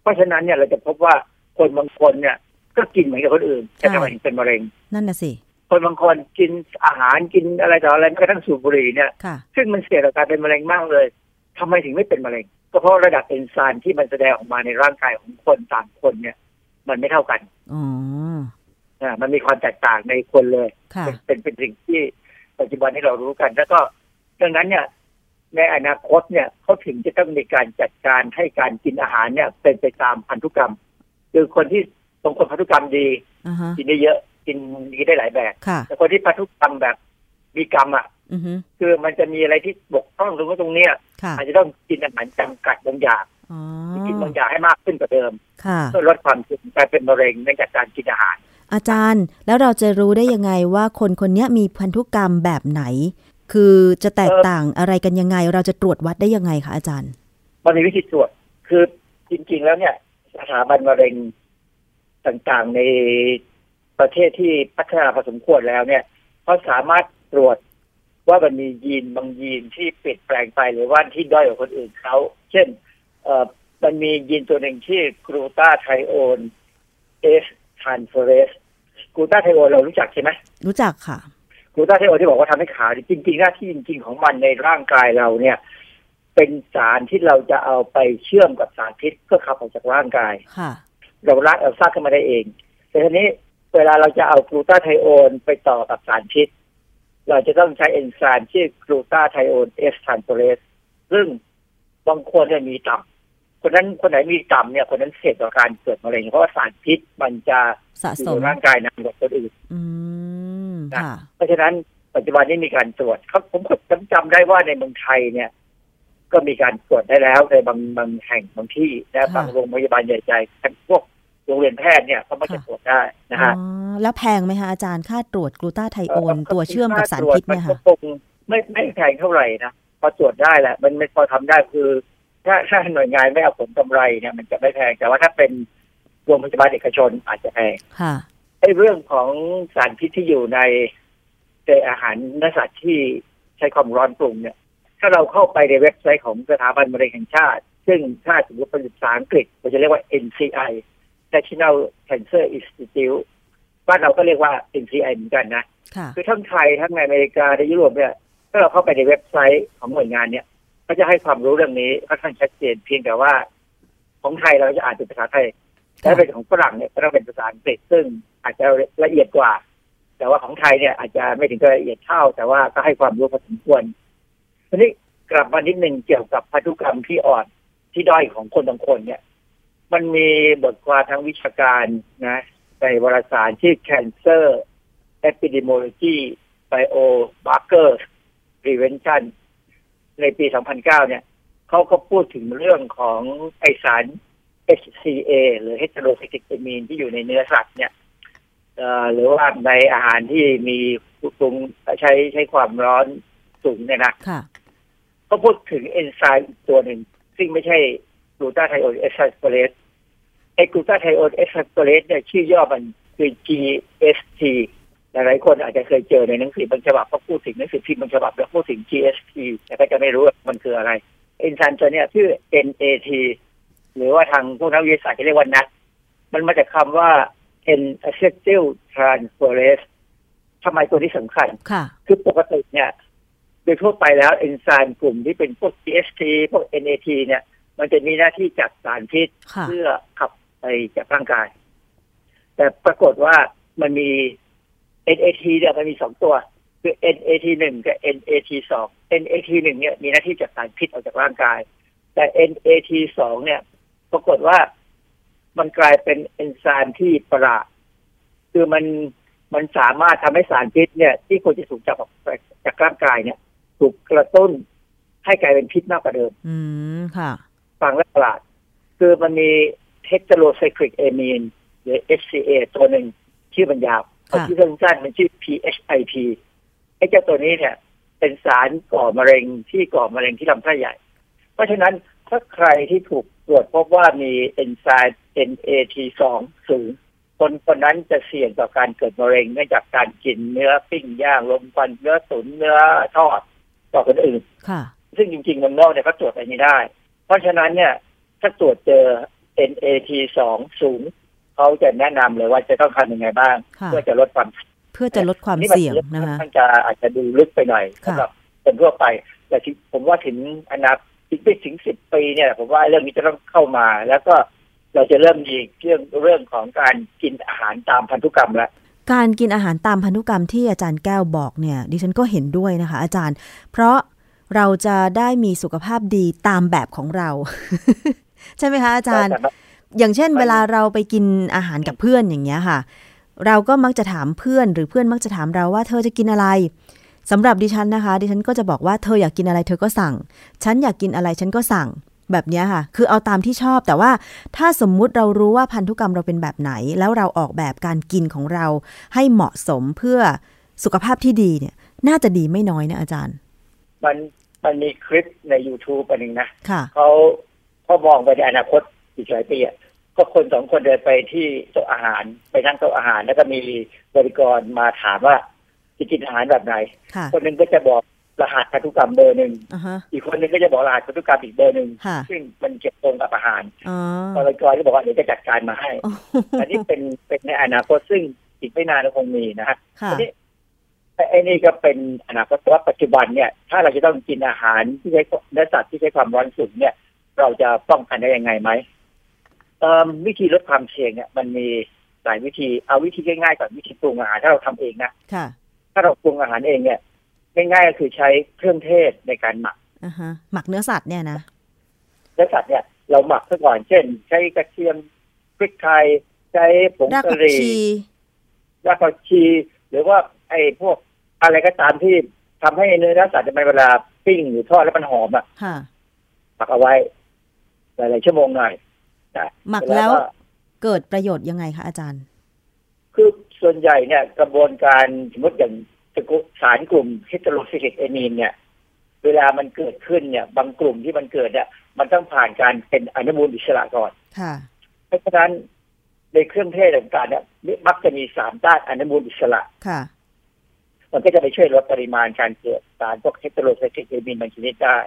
เพราะฉะนั้นเนี่ยเราจะพบว่าคนบางคนเนี่ย ก็กินเหมือนกับคนอื่นแต่ทำไมถึงเป็นมะเร็ง นั่นน่ะสิคนบางคนกินอาหารกินอะไรต่ออะไรแม้กระทั่งสูบบุหรี่เนี่ยค่ะซึ่งมันเสี่ยงต่อการเป็นมะเร็งมากเลยทำไมถึงไม่เป็นมะเร็ง ก็เพราะระดับเอนไซม์ที่มันแสดงออกมาในร่างกายของคนต่างคนเนี่ย มันไม่เท่ากันอ๋ออ่า มันมีความแตกต่างในคนเลยค่ะเป็นเป็นเป็นสิ่งที่ปัจจุบันที่เรารู้กัน แล้วก็ดังนั้นเนี่ย ในอนาคตเนี่ยเขาถึงจะต้องมีการจัดการให้การกินอาหารเนี่ย เป็นไปตามพันธุกรรม คือคนที่บางคนพันธุกรรมดีอ่าฮะกินได้เยอะกินดีได้หลายแบบค่ะแต่คนที่พันธุกรรมแบบมีกรรมอะอือฮึคือมันจะมีอะไรที่บกพร่องตรงนี้ตรงเนี้ยค่ะอาจจะต้องกินอาหารจำกัดบางอย่างอ๋อกินบางอย่างให้มากขึ้นกว่าเดิมค่ะเพื่อลดความเสี่ยงการเป็นมะเร็งเนื่องจากการกินอาหาร อาจารย์แล้วเราจะรู้ได้ยังไงว่าคนคนนี้มีพันธุกรรมแบบไหน คือจะแตกต่างอะไรกันยังไง เราจะตรวจวัดได้ยังไงคะอาจารย์ มันมีวิธีตรวจคือจริง ๆ แล้วเนี่ยสถาบันมะเร็งต่างๆในประเทศที่พัฒนาพอสมควรแล้วเนี่ยเขาสามารถตรวจว่ามันมียีนบางยีนที่เปลี่ยนแปลงไปหรือว่าที่ด้อยกว่าคนอื่นเขาเช่น เอ่อมันมียีนตัวหนึ่งที่กรูตาไทโอนเอส ทรานเฟอเรสกลูตาไธโอนเรารู้จักใช่ไหมรู้จักค่ะกลูตาไธโอนที่บอกว่าทำให้ขาวจริง ๆ หน้าที่จริง ๆ ของมันในร่างกายเราเนี่ย เป็นสารที่เราจะเอาไปเชื่อมกับสารพิษเพื่อขับออกจากร่างกายค่ะ เราสามารถสร้างขึ้นมาได้เอง แต่ทีนี้เวลาเราจะเอากลูตาไธโอนไปต่อกับสารพิษ เราจะต้องใช้เอนไซม์ชื่อ glutathione S-transferase ซึ่งบางคนเนี่ยมีต่ำ คนนั้นคนไหนมีต่ำเนี่ยคนนั้นเสี่ยงต่อการเกิดมะเร็งเพราะว่าสารพิษมันจะสะอยู่สมในร่างกายนานกว่าคนอื่นอืมนะค่ะเพราะฉะนั้นปัจจุบันนี้มีการตรวจเขาผมก็จำจำได้ว่าในเมืองไทยเนี่ย ก็มีการตรวจได้แล้วในบางบางแห่งบางที่นะค่ะบางโรงพยาบาลใหญ่ๆพวกโรงเรียนแพทย์เนี่ยเขามาจะตรวจได้นะฮะอ๋อแล้วแพงไหมคะอาจารย์ค่าตรวจกลูตาไทโอน ตัวเชื่อมกับสารพิษเนี่ยมัค่ะก็คงไม่ไม่แพงเท่าไหร่นะพอตรวจได้แหละ มันไม่พอทำได้คือ ถ้าถ้าหน่วยงานไม่เอาผลกำไรเนี่ยมันจะไม่แพง แต่ว่าถ้าเป็นโรงพยาบาลเอกชนอาจจะแพงค่ะไอ้เรื่องของสารพิษที่อยู่ในในอาหารเนื้อสัตว์ที่ใช้ความร้อนปรุงเนี่ย ถ้าเราเข้าไปในเว็บไซต์ของสถาบันมะเร็งแห่งชาติ ซึ่งถ้าสมมติเป็นภาษาอังกฤษเราจะเรียกว่า NCI National Cancer Institute บ้านเราก็เรียกว่า NCI เหมือนกันนะค่ะคือทั้งไทยทั้งในอเมริกาในยุโรปเนี่ย ถ้าเราเข้าไปในเว็บไซต์ของหน่วยงานเนี่ย ก็จะให้ความรู้เรื่องนี้ค่อนข้างชัดเจนเพียงแต่ว่า ของไทยเราจะอ่านเป็นภาษาไทยถ้าเป็นของฝรั่งเนี่ยก็ต้องเป็นภาษาอังกฤษซึ่งอาจจะละเอียดกว่า แต่ว่าของไทยเนี่ยอาจจะไม่ถึงกับละเอียดเท่า แต่ว่าก็ให้ความรู้พอสมควรทีนี้กลับมานิดหนึ่งเกี่ยวกับพันธุกรรมที่อ่อนที่ด้อยของคนบางคนเนี่ย มันมีบทความทางวิชาการนะในวารสารชื่อ Cancer Epidemiology Biomarker Prevention ในปี 2009 เนี่ยเขาก็พูดถึงเรื่องของไอสาร HCA หรือ heterocyclic amine ที่อยู่ในเนื้อสัตว์เนี่ยเอ่อหรือว่าในอาหารที่มีปรุงใช้ใช้ความร้อนสูงเนี่ยนะค่ะก็พูดถึงเอนไซม์อีกตัวหนึ่ง ซึ่งไม่ใช่ glutathione S-transferase ไอ้ glutathione S-transferase เนี่ยชื่อย่อมันคือ GST หลายๆคนอาจจะเคยเจอในหนังสือบางฉบับเขาพูดถึงหนังสือพิมพ์บางฉบับแล้วพูดถึง GST แต่ก็จะไม่รู้ว่ามันคืออะไรเอนไซม์ตัวเนี้ยชื่อ NAT หรือว่าทางพวกนักวิทยาศาสตร์จะเรียกว่า NAT มันมาจากคำว่า N acetyl transferase ทำไมตัวนี้สำคัญค่ะคือปกติเนี่ยโดยทั่วไปแล้วเอนไซม์กลุ่มที่เป็นพวก GST พวก NAT เนี่ย มันจะมีหน้าที่จับสารพิษค่ะเพื่อขับไปจากร่างกาย แต่ปรากฏว่ามันมี NAT เนี่ยมันมีสองตัว คือ NAT หนึ่งกับ NAT สอง NAT หนึ่งเนี่ยมีหน้าที่จัดสารพิษออกจากร่างกาย แต่ NAT สองเนี่ย ปรากฏว่ามันกลายเป็นเอนไซม์ที่ประหลาดคือมันมันสามารถทำให้สารพิษเนี่ย ที่ควรจะถูกจับออกไปจากร่างกายเนี่ย ถูกกระตุ้นให้กลายเป็นพิษมากกว่าเดิม อืมค่ะฟังแล้วประหลาด คือมันมีเทคโนโลไซคลิกเอมีนหรือ HCA ตัวหนึ่งชื่อมันยาวค่ะ เอาที่สั้นๆมันชื่อ PHIP ไอ้เจ้าตัวนี้เนี่ย เป็นสารก่อมะเร็งที่ก่อมะเร็งที่ลำไส้ใหญ่ เพราะฉะนั้นถ้าใครที่ถูกตรวจพบว่ามีเอนไซม์ NAT2 สูงคนคนนั้นจะเสี่ยงต่อการเกิดมะเร็งเนื่องจากการกินเนื้อปิ้งย่างลมควันเนื้อตุ๋นเนื้อทอดต่อคนอื่นค่ะ ซึ่งจริงๆเมืองนอกเนี่ยเขาตรวจอะไรไม่ได้ เพราะฉะนั้นเนี่ย ถ้าตรวจเจอ NAT สองสูง เขาจะแนะนำเลยว่าจะต้องทำยังไงบ้างค่ะเพื่อจะลดความเพื่อจะลดความนี่นเสี่ยงนะคะมันจะอาจจะดูลึกไปหน่อยค่ะสำหรับคนทั่วไปแต่ที่ผมว่าถึงอนาคตอีกไม่ถึงสิบปีเนี่ยผมว่าเรื่องนี้จะต้องเข้ามา แล้วก็เราจะเริ่มมีเรื่องเรื่องของการกินอาหารตามพันธุกรรมแล้วการกินอาหารตามพันธุกรรมที่อาจารย์แก้วบอกเนี่ย ดิฉันก็เห็นด้วยนะคะ อาจารย์ เพราะเราจะได้มีสุขภาพดีตามแบบของเรา ใช่ไหมคะอาจารย์ อย่างเช่นมันเวลาเราไปกินอาหารกับเพื่อนอย่างเงี้ยค่ะ เราก็มักจะถามเพื่อนหรือเพื่อนมักจะถามเราว่าเธอจะกินอะไรสำหรับดิฉันนะคะ ดิฉันก็จะบอกว่าเธออยากกินอะไรเธอก็สั่ง ฉันอยากกินอะไรฉันก็สั่งแบบเนี้ยค่ะ คือเอาตามที่ชอบ แต่ว่าถ้าสมมุติเรารู้ว่าพันธุกรรมเราเป็นแบบไหน แล้วเราออกแบบการกินของเราให้เหมาะสมเพื่อสุขภาพที่ดีเนี่ย น่าจะดีไม่น้อยนะอาจารย์ มันมันมีคลิปใน YouTube อันหนึ่งนะค่ะเขาเขามองไปในอนาคต อีกหลายปีอะก็คนสองคนเดินไปที่โต๊ะอาหารไปนั่งโต๊ะอาหาร แล้วก็มีบริกรมาถามว่าจะกินอาหารแบบไหนค่ะคนหนึ่งก็จะบอกรหัสพันธุกรรมเบอร์หนึ่งอ่าฮะอีกคนหนึ่งก็จะบอกรหัสพันธุกรรมอีกเบอร์หนึ่งค่ะซึ่งมันเก็บตรงกับอาหารอ๋อบริกรก็บอกว่าเดี๋ยวจะจัดการมาให้อ๋ออันนี้เป็นเป็นในอนาคตซึ่งอีกไม่นานก็คงมีนะฮะค่ะทีนี้ไอ้ไอ้นี่ก็เป็นอนาคตแต่ว่าปัจจุบันเนี่ย ถ้าเราจะต้องกินอาหารที่ใช้เนื้อสัตว์ที่ใช้ความร้อนสูงเนี่ย เราจะป้องกันได้ยังไงไหมเอิ่ม วิธีลดความเสี่ยงเนี่ยมันมีหลายวิธีเอาวิธีง่ายๆก่อนวิธีปรุงอาหารถ้าเราทำเองนะค่ะถ้าเราปรุงอาหารเองเนี่ยง่ายๆก็คือใช้เครื่องเทศในการหมักอ่าฮะหมักเนื้อสัตว์เนี่ยนะเนื้อสัตว์เนี่ยเราหมักซะก่อนเช่น ใช้กระเทียมพริกไทยใช้ผงรากกะผักหรี่ชีรากผักชี หรือว่าไอ้พวกอะไรก็ตามที่ทำให้เนื้อสัตว์มันเวลาปิ้งหรือทอดแล้วมันหอมอะค่ะหมักเอาไว้หลายๆชั่วโมงหน่อยนะ หมักแล้วก็เกิดประโยชน์ยังไงคะอาจารย์ คือส่วนใหญ่เนี่ย กระบวนการสมมติอย่างสารกลุ่มเฮตโรซิลิกเอมีนเนี่ย เวลามันเกิดขึ้นเนี่ย บางกลุ่มที่มันเกิดเนี่ยมันต้องผ่านการเป็นอนุมูลอิสระก่อนค่ะเพราะฉะนั้นในเครื่องเทศต่างๆเนี่ยมักจะมีสารต้านอนุมูลอิสระค่ะ มันก็จะไปช่วยลดปริมาณการเกิดสารพวกเฮตโรไซคลิกเอมีนบางชนิดได้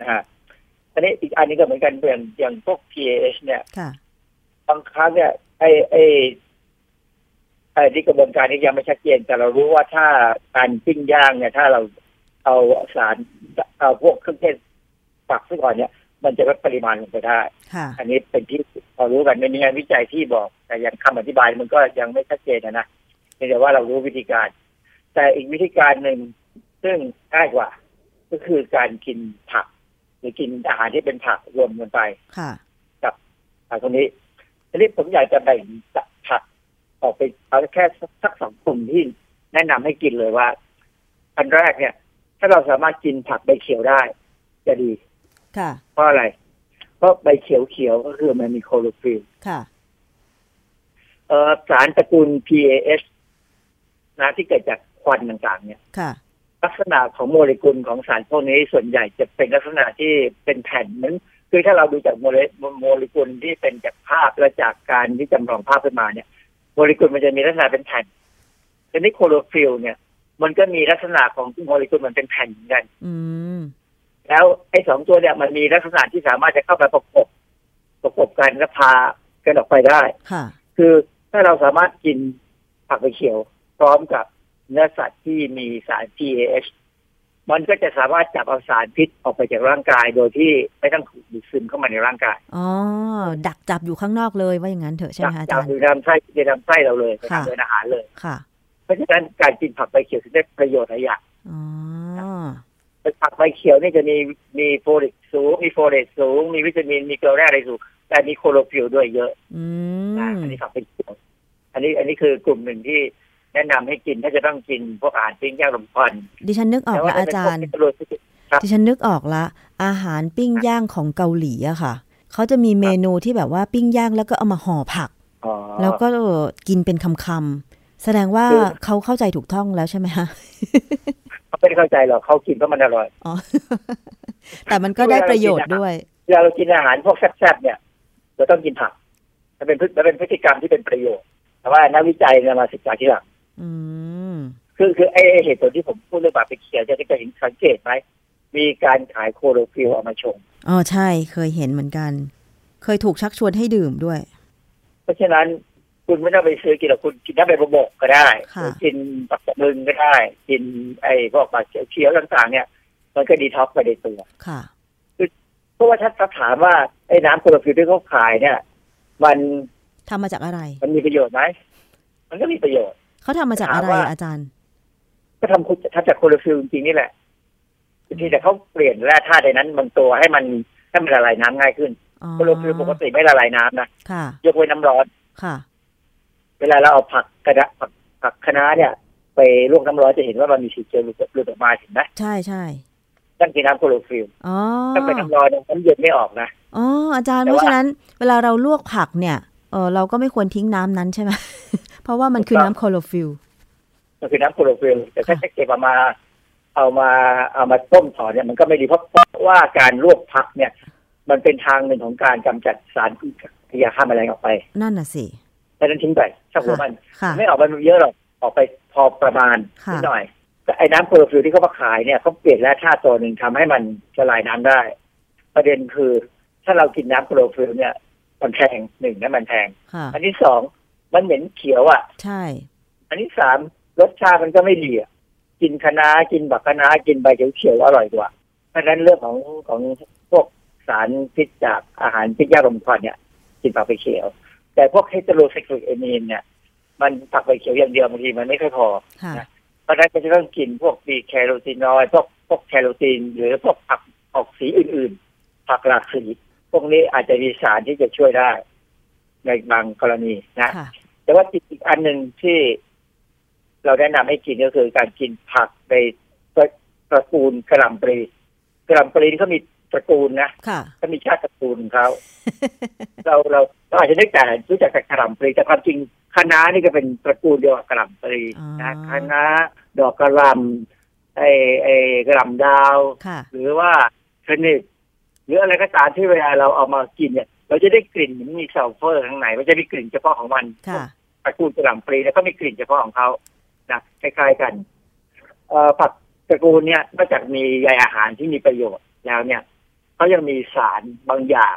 นะฮะ อันนี้อีกอันนี้ก็เหมือนกันอย่างอย่างพวก PAH เนี่ยค่ะบางครั้งเนี่ยไอ้ไอ้ไอ้ที่กระบวนการนี้ยังไม่ชัดเจน แต่เรารู้ว่าถ้าการปิ้งย่างเนี่ยถ้าเราเอาสารเอาพวกเครื่องเทศปักซะก่อนเนี่ย มันจะลดปริมาณลงไปได้ค่ะอันนี้เป็นที่พอรู้กันไม่มีงานวิจัยที่บอก แต่ยังคำอธิบายมันก็ยังไม่ชัดเจนนะนะเพียงแต่ว่าเรารู้วิธีการ แต่อีกวิธีการหนึ่งซึ่งง่ายกว่า ก็คือการกินผัก หรือกินอาหารที่เป็นผักรวมกันไปค่ะผักตรงนี้ทีนี้ผมอยากจะแบ่งผักออกไปเอาแค่สักสองกลุ่มที่แนะนำให้กินเลยว่า อันแรกเนี่ย ถ้าเราสามารถกินผักใบเขียวได้ จะดี ค่ะ เพราะอะไร เพราะใบเขียวเขียวๆก็คือมันมีโคโรฟิลลค่ะเอ่อสารตระกูล PAS นะที่เกิดจากควันต่างๆ เนี่ย ค่ะ ลักษณะของโมเลกุลของสารพวกนี้ส่วนใหญ่จะเป็นลักษณะที่เป็นแผ่นเหมือนคือถ้าเราดูจากโมเลโมเลกุลที่เป็นจากภาพและจากการที่จำลองภาพขึ้นมาเนี่ย โมเลกุลมันจะมีลักษณะเป็นแผ่นทีนี้คลอโรฟิลล์เนี่ย มันก็มีลักษณะของโมเลกุลมันเป็นแผ่นเหมือนกันอืมแล้วไอ้สองตัวเนี่ยมันมีลักษณะที่สามารถจะเข้าไปประกบประกบกันและพากันออกไปได้ค่ะคือถ้าเราสามารถกินผักใบเขียว พร้อมกับ เนื้อสัตว์ที่มีสาร PAH มันก็จะสามารถจับเอาสารพิษออกไปจากร่างกายโดยที่ไม่ต้องถูกดูดซึมเข้ามาในร่างกาย อ๋อ ดักจับอยู่ข้างนอกเลยว่าอย่างนั้นเถอะใช่ไหมคะอาจัจาบรยอยู่ในลำไส้ในลำไส้เราเลยในค่ะทางเดินอาหารเลย ค่ะ เพราะฉะนั้นการกินผักใบเขียวถึงได้ประโยชน์หลายอย่างอ๋อผักใบเขียวนี่จะมีมีโฟลิกสูง มีโฟเลตสูง มีวิตามิน มีเกลือแร่อะไรสูง แต่มีโคโรฟิลด้วยเยอะ อืนะมอันนี้ผักใบเขียว อันนี้อันนี้คือกลุ่มหนึ่งที่ แนะนำให้กินถ้าจะต้องกินพวกอาหารปิ้งย่างลมควันดิฉันนึกออกแต่ว่าละอาจารย์ถ้เป็นพวกที่ครับดิฉันนึกออกละ อาหารปิ้งย่างของเกาหลีอะค่ะ เขาจะมีเมนูที่แบบว่าปิ้งย่างแล้วก็เอามาห่อผักอ๋อแล้วก็กินเป็นคำๆแสดงว่าคือเขาเข้าใจถูกต้องแล้วใช่ไหมคะเขาไม่ได้เข้าใจหรอกเขากินเพราะมันอร่อยอ๋อแต่มันก็ได้ประโยชน์ด้วยเวลาเรากินอาหารพวกแซ่บๆเนี่ยเราต้องกินผักมันเป็นพฤมันเป็นพฤติกรรมที่เป็นประโยชน์แต่ว่านักวิจัยเนี่ยมาศึกษาทีหลังอืม คือคือไอ้ไอ้เหตุผลที่ผมพูดเรื่องบาปไปเขียวจะได้เห็นสังเกตไหม มีการขายโคโรฟิลเอามาชง อ๋อใช่เคยเห็นเหมือนกัน เคยถูกชักชวนให้ดื่มด้วย เพราะฉะนั้นคุณไม่ต้องไปซื้อกินหรอกคุณกินน้ำใบบกก็ได้ค่ะหรือกินปักตะลึงก็ได้ กินไอ้พวกผักเขียวๆต่างๆ เนี่ย มันก็ดีท็อกซ์ไปในตัวค่ะเพราะว่าถ้าถามว่าไอ้น้ำคลอโรฟิลล์ที่เขาขายเนี่ย มันทำมาจากอะไร มันมีประโยชน์ไหมมันก็มีประโยชน์ เขาทำมาจากอะไรถามว่าอาจารย์ ก็ทำคุณทำจากคลอโรฟิลล์จริงๆนี่แหละทีแต่เขาเปลี่ยนแร่ธาตุในนั้นบางตัวให้มันให้มันละลายน้ำง่ายขึ้นอ๋อคลอโรฟิลล์ปกติไม่ละลายน้ำนะค่ะยกเว้นน้ำร้อนค่ะ เวลาเราเอาผักกระดะผักผักคะน้าเนี่ย ไปลวกน้ำร้อนจะเห็นว่ามันมีสีเจลหลุดหลุดออกมาเห็นไหมใช่ใช่นั่นคือน้ำคลอโรฟิลล์อ๋อถ้าเป็นน้ำร้อนเนี่ยน้ำเย็นไม่ออกนะอ๋ออาจารย์แต่เพว่าราะฉะนั้น เวลาเราลวกผักเนี่ย เออเราก็ไม่ควรทิ้งน้ำนั้นใช่ไหมเพราะว่ามันคือน้ำคลอโรฟิลล์มันคือน้ำคลอโรฟิลล์แต่ถ้าค่ะจะเก็บเอามาเอามาเอามาต้มต่อเนี่ยมันก็ไม่ดีเพราะเพราะว่าการลวกผักเนี่ย มันเป็นทางหนึ่งของการกำจัดสารพิษยาฆ่าแมลงออกไป นั่นน่ะสิดังนั้นทิ้งไปช่างหัวมันค่ะไม่ออกไปเยอะหรอกออกไปพอประมาณค่ะนิดหน่อยแต่ไอ้น้ำคลอโรฟิลล์ที่เขามาขายเนี่ยเขาเปลี่ยนแร่ธาตุตัวหนึ่งทำให้มันละลายน้ำได้ ประเด็นคือ ถ้าเรากินน้ำคลอโรฟิลล์เนี่ย มันแพงหนึ่งนะมันแพงค่ะอันที่สองมันเหม็นเขียวอะ ใช่ อันที่สามรสชาติมันก็ไม่ดีอะกินคะน้ากินผักคะน้ากินใบเขียวๆอร่อยกว่า เพราะฉะนั้นเรื่องของของพวกสารพิษจากอาหารพิษยาลมควันเนี่ย กินผักใบเขียว แต่พวกเฮตโรไซคลิกเอมีนเนี่ย มันผักใบเขียวอย่างเดียวบางทีมันไม่ค่อยพอค่ะเพราะฉะนั้นก็จะต้องกินพวกบีแคโรทีนอยด์พวกพวกแคโรทีนหรือพวกผักออกสีอื่น ๆ ผักหลากสี พวกนี้อาจจะมีสารที่จะช่วยได้ ในบางกรณีนะค่ะแต่ว่าอีกอันหนึ่งที่เราแนะนำให้กินก็คือการกินผักในตระกูลกระหล่ำปลีกระหล่ำปลีนี่เขามีตระกูลนะค่ะเขามีชาติตระกูลของเขาเราเราเราอาจจะนึกแต่รู้จักแต่กระหล่ำปลีแต่ความจริงคะน้านี่ก็เป็นตระกูลเดียวกับกระหล่ำปลีอ๋อนะคะน้าดอกกระหล่ำไอ้ไอ้กระหล่ำดาวค่ะหรือว่าชนิด หรืออะไรก็ตามที่เวลาเราเอามากินเนี่ย เราจะได้กลิ่นมันมีซัลเฟอร์ข้างในมันจะมีกลิ่นเฉพาะของมันค่ะตระกูลกระหล่ำปลีแล้วก็มีกลิ่นเฉพาะของเขานะคล้ายๆกันเอ่อผักตระกูลเนี่ยนอกจากมีใยอาหารที่มีประโยชน์แล้วเนี่ยเขายังมีสารบางอย่าง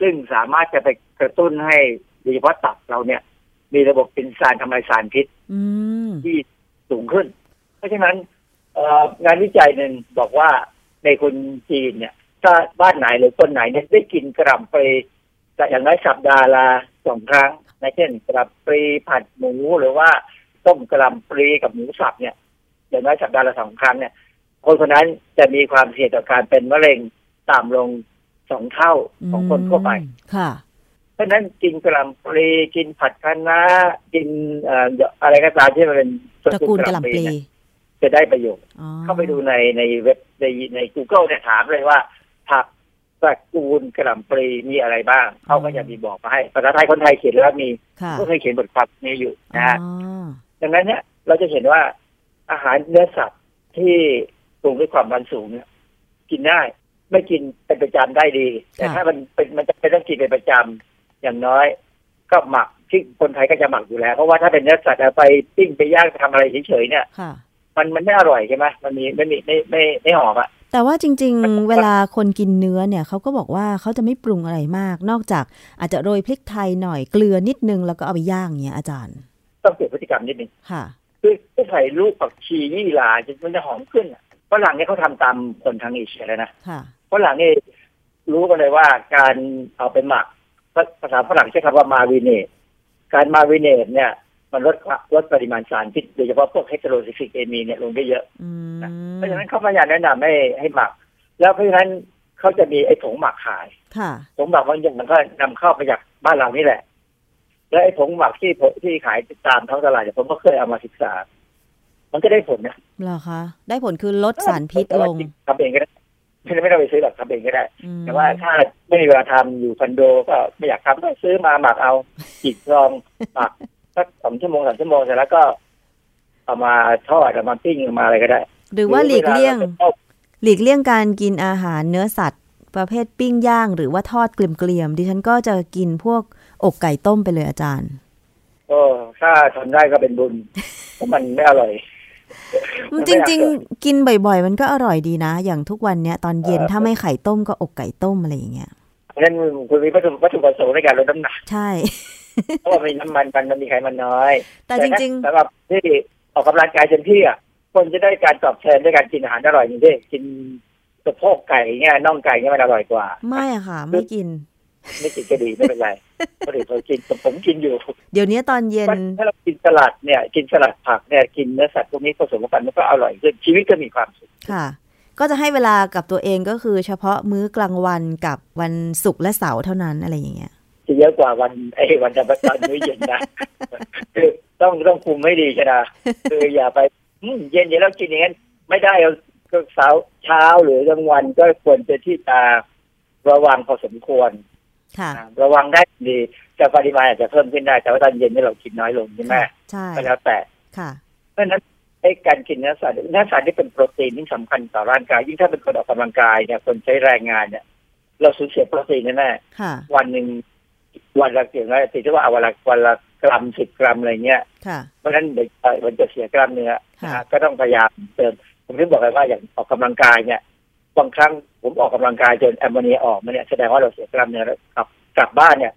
ซึ่งสามารถจะไปกระตุ้นให้โดยเฉพาะตับเราเนี่ย มีระบบเป็นสารทำลายสารพิษอืมที่สูงขึ้น เพราะฉะนั้นเอ่องานวิจัยหนึ่งบอกว่าในคนจีนเนี่ย ถ้าบ้านไหนหรือคนไหนเนี่ยได้กินกระหล่ำปลีแต่อย่างน้อยสัปดาห์ละสองครั้งนะเช่นกระหล่ำปลีผัดหมูหรือว่าต้มกระหล่ำปลีกับหมูสับเนี่ย อย่างน้อยสัปดาห์ละสองครั้งเนี่ย คนคนนั้นจะมีความเสี่ยงต่อการเป็นมะเร็งต่ำลงสองเท่าของคนทั่วไปค่ะเพราะฉะนั้นกินกระหล่ำปลีกินผัดคะน้ากินเอ่ออะไรก็ตามที่มันเป็นตระกูลกระหล่ำปลีเนี่ยจะได้ประโยชน์อ๋อเข้าไปดูในในเว็บในใน Google เนี่ยถามเลยว่า ผักตระกูลกระหล่ำปลีมีอะไรบ้าง เขาก็จะมีบอกมาให้ภาษาไทยคนไทยเขียนแล้วมีค่ะก็เคยเขียนบทความนี้อยู่อ๋นะฮะอดังนั้นเนี่ยเราจะเห็นว่าอาหารเนื้อสัตว์ที่ปรุงด้วยความมันสูงเนี่ยกินได้ไม่กินเป็นประจำได้ดี แต่ค่ะถ้ามันเป็นมันจะเป็นต้องกินเป็นประจำอย่างน้อย ก็หมักที่คนไทยก็จะหมักอยู่แล้ว เพราะว่าถ้าเป็นเนื้อสัตว์เอาไปปิ้งไปย่างทำอะไรเฉยๆเนี่ยค่ะมันมันไม่อร่อยใช่ไหมมันมีไม่มีไม่ไม่ไม่หอมอะ แต่ว่าจริง ๆ เวลาคนกินเนื้อเนี่ยเขาก็บอกว่าเขาจะไม่ปรุงอะไรมาก นอกจากอาจจะโรยพริกไทยหน่อยเกลือนิดนึงแล้วก็เอาไปย่างเงี้ยอาจารย์ ต้องเปลี่ยนพฤติกรรมนิดนึงค่ะคือถ้าใส่ลูกผักชียี่หร่าจนมันจะหอมขึ้นอะฝรั่งเนี่ยเขาทำตามคนทางเอเชียเลยนะค่ะฝรั่งนี่รู้กันเลยว่าการเอาไปหมักภาษาฝรั่งใช้คำว่ามาวิเนตการ marinate เนี่ย มันลดลดปริมาณสารพิษโดยเฉพาะพวก heterocyclic amine เนี่ยลงได้เยอะอืมเพราะฉะนั้นเขาพยายามแนะนำให้ให้หมัก แล้วเพราะฉะนั้นเขาจะมีไอ้ผงหมักขายค่ะผงหมักบางอย่างมันก็นำเข้ามาจากบ้านเรานี่แหละ แล้วไอ้ผงหมักที่ผมที่ขายตามท้องตลาดเนี่ยผมก็เคยเอามาศึกษา มันก็ได้ผลนะเหรอคะได้ผลคือลดสารพิษแต่ลว่างทำเองก็ได้ไม่ไม่ต้องไปซื้อหรอกทำเองก็ได้อืมแต่ว่าถ้าไม่มีเวลาทำอยู่คอนโด ก็ไม่อยากทำก็ซื้อมาหมักเอาจิกลองหมัก สักสองชั่วโมงสามชั่วโมงเสร็จแล้วก็ เอามาทอดเอามาปิ้งเอามาอะไรก็ได้ หรือว่าหลีกเลี่ยงวาราไปต้มหลีกเลี่ยงการกินอาหารเนื้อสัตว์ ประเภทปิ้งย่าง หรือว่าทอดเกลียมๆดิฉันก็จะกินพวกอกไก่ต้มไปเลยอาจารย์ก็ถ้าทำได้ก็เป็นบุญเพราะมันไม่อร่อยจริงๆกินบ่อย ๆ มันก็อร่อยดีนะ อย่างทุกวันเนี้ยตอนเย็นถ้าไม่ไข่ต้มก็อกไก่ต้มอะไรอย่างเงี้ยเพราะฉะนั้นคุณมีวัตถุวัตถุประสงค์ในการลดน้ำหนักใช่ เพราะว่ามีน้ำมันมันมันมีไขมันน้อย แต่จริงๆสำหรับที่ออกกำลังกายเต็มที่อะคนจะได้การตอบแทนด้วยการกินอาหารอร่อยอย่างนี้กินสะโพกไก่เงี้ยน่องไก่เงี้ยมันอร่อยกว่าๆไม่อะค่ะ ไม่กิน ไม่กินก็ดีไม่เป็นไรคนอื่นเขากินแต่ผมกินอยู่ เดี๋ยวนี้ตอนเย็นถ้าเรากินสลัดเนี่ย กินสลัดผักเนี่ยกินเนื้อสัตว์พวกนี้ผสมกันมันก็อร่อยขึ้นชีวิตก็มีความสุขค่ะ ก็จะให้เวลากับตัวเองก็คือเฉพาะมื้อกลางวันกับวันศุกร์และเสาร์เท่านั้นอะไรอย่างเงี้ย จะเยอะกว่าวันไอ้วันจะตอนมื้อเย็นนะคือต้องต้องคุมไม่ดีใช่ไหมคืออย่าไปอืมเย็นเย็นแล้วกินอย่างนั้นไม่ได้เอาก็เช้าเช้าหรือกลางวันก็ควรจะที่จะระวังพอสมควรค่ะนะระวังได้ดีแต่ปริมาณอาจจะเพิ่มขึ้นได้ แต่ว่าตอนเย็นนี่เรากินน้อยลงใช่ไหมใช่ก็แล้วแต่ค่ะเพราะฉะนั้นไอ้การกินเนื้อสัตว์เนื้อสัตว์ที่เป็นโปรตีนที่สำคัญต่อร่างกายยิ่งถ้าเป็นคนออกกำลังกายเนี่ยคนใช้แรงงานเนี่ย เราสูญเสียโปรตีนแน่ๆค่ะวันหนึ่ง วันละเกี่ยวกับติดที่ว่าเอาวันละวันละกรัมสิบกรัมอะไรเงี้ยค่ะเพราะฉะนั้นเดี๋ยวเอ่อมันจะเสียกล้ามเนื้อค่ะนะฮะก็ต้องพยายามเติมผมถึงบอกเลยว่าอย่างออกกำลังกายเนี่ยบางครั้งผมออกกำลังกายจนแอมโมเนียออกมาเนี่ยแสดงว่าเราเสียกล้ามเนื้อแล้วกลับกลับบ้านเนี่ย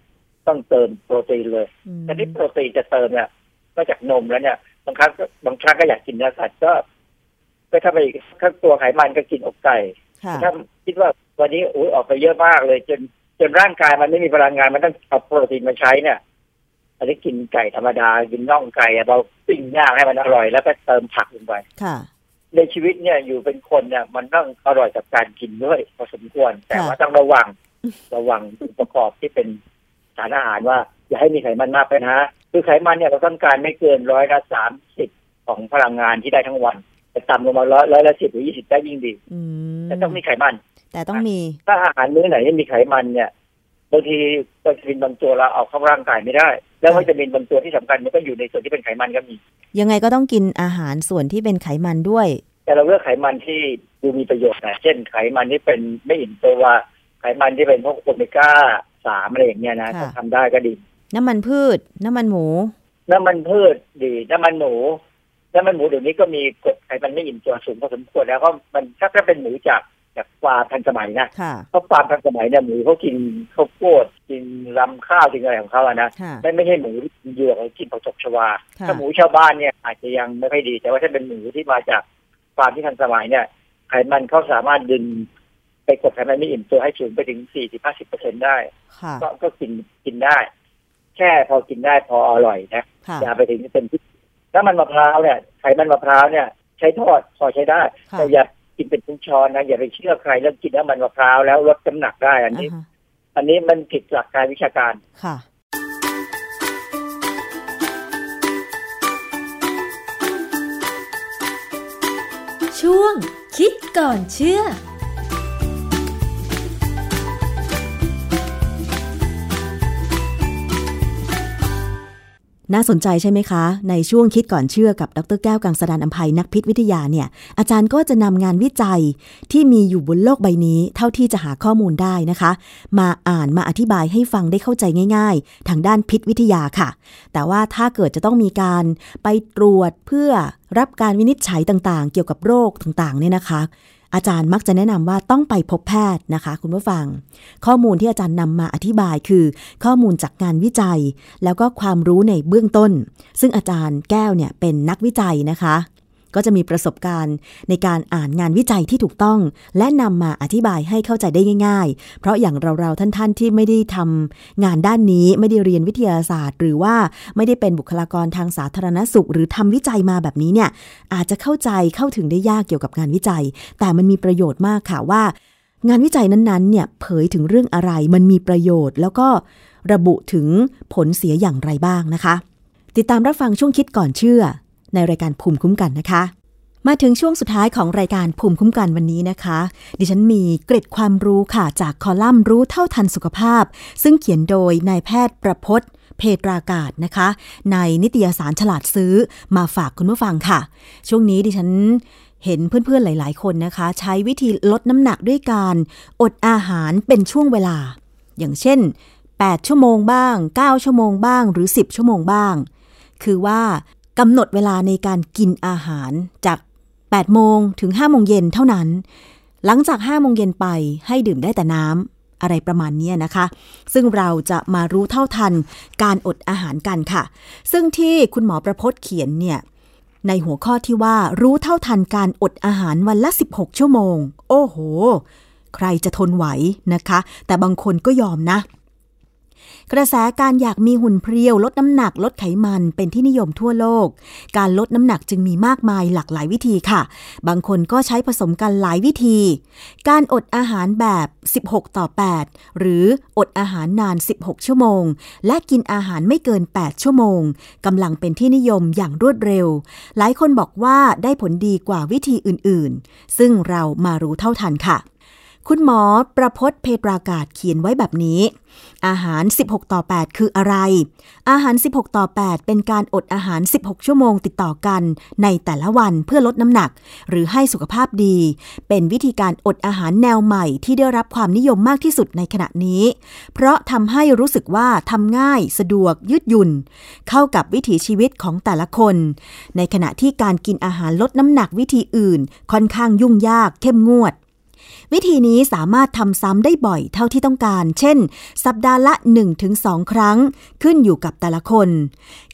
ต้องเติมโปรตีนเลยอืมแต่ที่โปรตีนจะเติมเนี่ยก็จากนมแล้วเนี่ยบางครั้งก็บางครั้งก็อยากกินเนื้อสัตว์ก็ก็ถ้าไปถ้าตัวไขมันก็กินอกไก่ค่ะถ้าคิดว่าวันนี้อุ้ยออกไปเยอะมากเลยจน จนร่างกายมันไม่มีพลังงานมันต้องเอาโปรตีนมาใช้เนี่ยอันนี้กินไก่ธรรมดา กินน่องไก่อะเราปิ้งย่างให้มันอร่อย แล้วก็เติมผักลงไปค่ะ ในชีวิตเนี่ยอยู่เป็นคนเนี่ย มันต้องอร่อยกับการกินด้วยพอสมควร แต่ค่ะว่าต้องระวัง ระวังองค์ประกอบที่เป็นสารอาหารว่า อย่าให้มีไขมันมากไปนะคือไขมันเนี่ยเราต้องการไม่เกินร้อยละสามสิบของพลังงานที่ได้ทั้งวัน แต่ต่ำลงมาร้อยร้อยละสิบหรือยี่สิบได้ยิ่งดีอืมแต่ต้องมีไขมัน แต่ต้องมี ถ้าอาหารมื้อไหนไม่มีไขมันเนี่ยบางทีวิตามินบางตัวเราเอาเข้าร่างกายไม่ได้ แล้ววิตามินบางตัวที่สำคัญมันก็อยู่ในส่วนที่เป็นไขมันก็มี ยังไงก็ต้องกินอาหารส่วนที่เป็นไขมันด้วย แต่เราเลือกไขมันที่ดูมีประโยชน์นะเช่นไขมันที่เป็นไม่อิ่มตัวไขมันที่เป็นพวกโอเมก้าสามอะไรอย่างเงี้ยนะค่ะถ้าทำได้ก็ดี น้ำมันพืช น้ำมันหมู น้ำมันพืชดี น้ำมันหมู น้ำมันหมูเดี๋ยวนี้ก็มีกรดไขมันไม่อิ่มตัวสูงพอสมควรแล้วก็มันถ้าถ้าเป็นหมูจากจากฟาร์มทันสมัยนะค่ะเพราะฟาร์มทันสมัยเนี่ยหมูเขากินข้าวโพดกินลำข้าวกินอะไรของเขาอะนะค่ะไม่ไม่ใช่หมูที่กินเหยือกหรือกินผักตบชวาค่ะถ้าหมูชาวบ้านเนี่ยอาจจะยังไม่ค่อยดี แต่ว่าถ้าเป็นหมูที่มาจากฟาร์มที่ทันสมัยเนี่ยไขมันเขาสามารถดึงไปกดไขมันไม่อิ่มตัวให้สูงไปถึงสี่สิบห้าสิบเปอร์เซ็นได้ค่ะก็ก็กินกินได้ แค่พอกินได้พออร่อยนะค่ะอย่าไปถึงเป็นพิษ ถ้ามันมะพร้าวเนี่ยไขมันมะพร้าวเนี่ย ใช้ทอดพอใช้ได้ค่ะแต่อย่ากินเป็นทุกช้อนนะอย่าไปเชื่อใครเรื่องกินน้ำมันมะพร้าวแล้วลดน้ำหนักได้อันนี้อ่าฮะอันนี้มันผิดหลักการวิชาการค่ะช่วงคิดก่อนเชื่อ น่าสนใจใช่ไหมคะ ในช่วงคิดก่อนเชื่อกับดรแก้วกังสดานอภัยนักพิษวิทยาเนี่ย อาจารย์ก็จะนำงานวิจัยที่มีอยู่บนโลกใบนี้ เท่าที่จะหาข้อมูลได้นะคะ มาอ่านมาอธิบายให้ฟังได้เข้าใจง่าย ๆ ทางด้านพิษวิทยาค่ะ แต่ว่าถ้าเกิดจะต้องมีการไปตรวจเพื่อรับการวินิจฉัยต่างๆ เกี่ยวกับโรคต่างๆเนี่ยนะคะ อาจารย์มักจะแนะนำว่าต้องไปพบแพทย์นะคะ คุณผู้ฟัง ข้อมูลที่อาจารย์นำมาอธิบายคือ ข้อมูลจากงานวิจัย แล้วก็ความรู้ในเบื้องต้น ซึ่งอาจารย์แก้วเนี่ยเป็นนักวิจัยนะคะ ก็จะมีประสบการณ์ในการอ่านงานวิจัยที่ถูกต้อง และนำมาอธิบายให้เข้าใจได้ง่าย ๆ เพราะอย่างเราๆท่านๆที่ไม่ได้ทำงานด้านนี้ไม่ได้เรียนวิทยาศาสตร์ หรือว่าไม่ได้เป็นบุคลากรทางสาธารณสุข หรือทำวิจัยมาแบบนี้เนี่ยอาจจะเข้าใจเข้าถึงได้ยากเกี่ยวกับงานวิจัย แต่มันมีประโยชน์มากค่ะว่า งานวิจัยนั้นๆเนี่ยเผยถึงเรื่องอะไรมันมีประโยชน์ แล้วก็ระบุถึงผลเสียอย่างไรบ้างนะคะ ติดตามรับฟังช่วงคิดก่อนเชื่อ ในรายการภูมิคุ้มกันนะคะ มาถึงช่วงสุดท้ายของรายการภูมิคุ้มกันวันนี้นะคะ ดิฉันมีเกร็ดความรู้ค่ะจากคอลัมน์รู้เท่าทันสุขภาพ ซึ่งเขียนโดยนายแพทย์ประพศเพตรากาศนะคะ ในนิตยสารฉลาดซื้อมาฝากคุณผู้ฟังค่ะ ช่วงนี้ดิฉันเห็นเพื่อนๆหลาย ๆ คนนะคะ ใช้วิธีลดน้ำหนักด้วยการอดอาหารเป็นช่วงเวลา อย่างเช่น 8 ชั่วโมงบ้าง 9 ชั่วโมงบ้าง หรือ 10 ชั่วโมงบ้าง คือว่า กำหนดเวลาในการกินอาหารจาก 8 โมงถึง 5 โมงเย็นเท่านั้น หลังจาก 5 โมงเย็นไปให้ดื่มได้แต่น้ำอะไรประมาณนี้นะคะ ซึ่งเราจะมารู้เท่าทันการอดอาหารกันค่ะ ซึ่งที่คุณหมอประพจน์เขียนเนี่ยในหัวข้อที่ว่ารู้เท่าทันการอดอาหารวันละ 16 ชั่วโมง โอ้โห ใครจะทนไหวนะคะ แต่บางคนก็ยอมนะ กระแสการอยากมีหุ่นเพรียว ลดน้ำหนักลดไขมันเป็นที่นิยมทั่วโลก การลดน้ำหนักจึงมีมากมายหลากหลายวิธีค่ะ บางคนก็ใช้ผสมกันหลายวิธี การอดอาหารแบบ 16 ต่อ 8 หรืออดอาหารนาน 16 ชั่วโมง และกินอาหารไม่เกิน 8 ชั่วโมงกำลังเป็นที่นิยมอย่างรวดเร็ว หลายคนบอกว่าได้ผลดีกว่าวิธีอื่นๆ ซึ่งเรามารู้เท่าทันค่ะ คุณหมอประพศเพตรากาศเขียนไว้แบบนี้ อาหาร 16 ต่อ 8 คืออะไร อาหาร 16 ต่อ 8 เป็นการอดอาหาร 16 ชั่วโมงติดต่อกันในแต่ละวันเพื่อลดน้ำหนัก หรือให้สุขภาพดี เป็นวิธีการอดอาหารแนวใหม่ที่ได้รับความนิยมมากที่สุดในขณะนี้ เพราะทำให้รู้สึกว่าทำง่ายสะดวกยืดหยุ่น เข้ากับวิถีชีวิตของแต่ละคน ในขณะที่การกินอาหารลดน้ำหนักวิธีอื่น ค่อนข้างยุ่งยากเข้มงวด วิธีนี้สามารถทำซ้ำได้บ่อยเท่าที่ต้องการ เช่น สัปดาห์ละ 1-2 ครั้ง ขึ้นอยู่กับแต่ละคน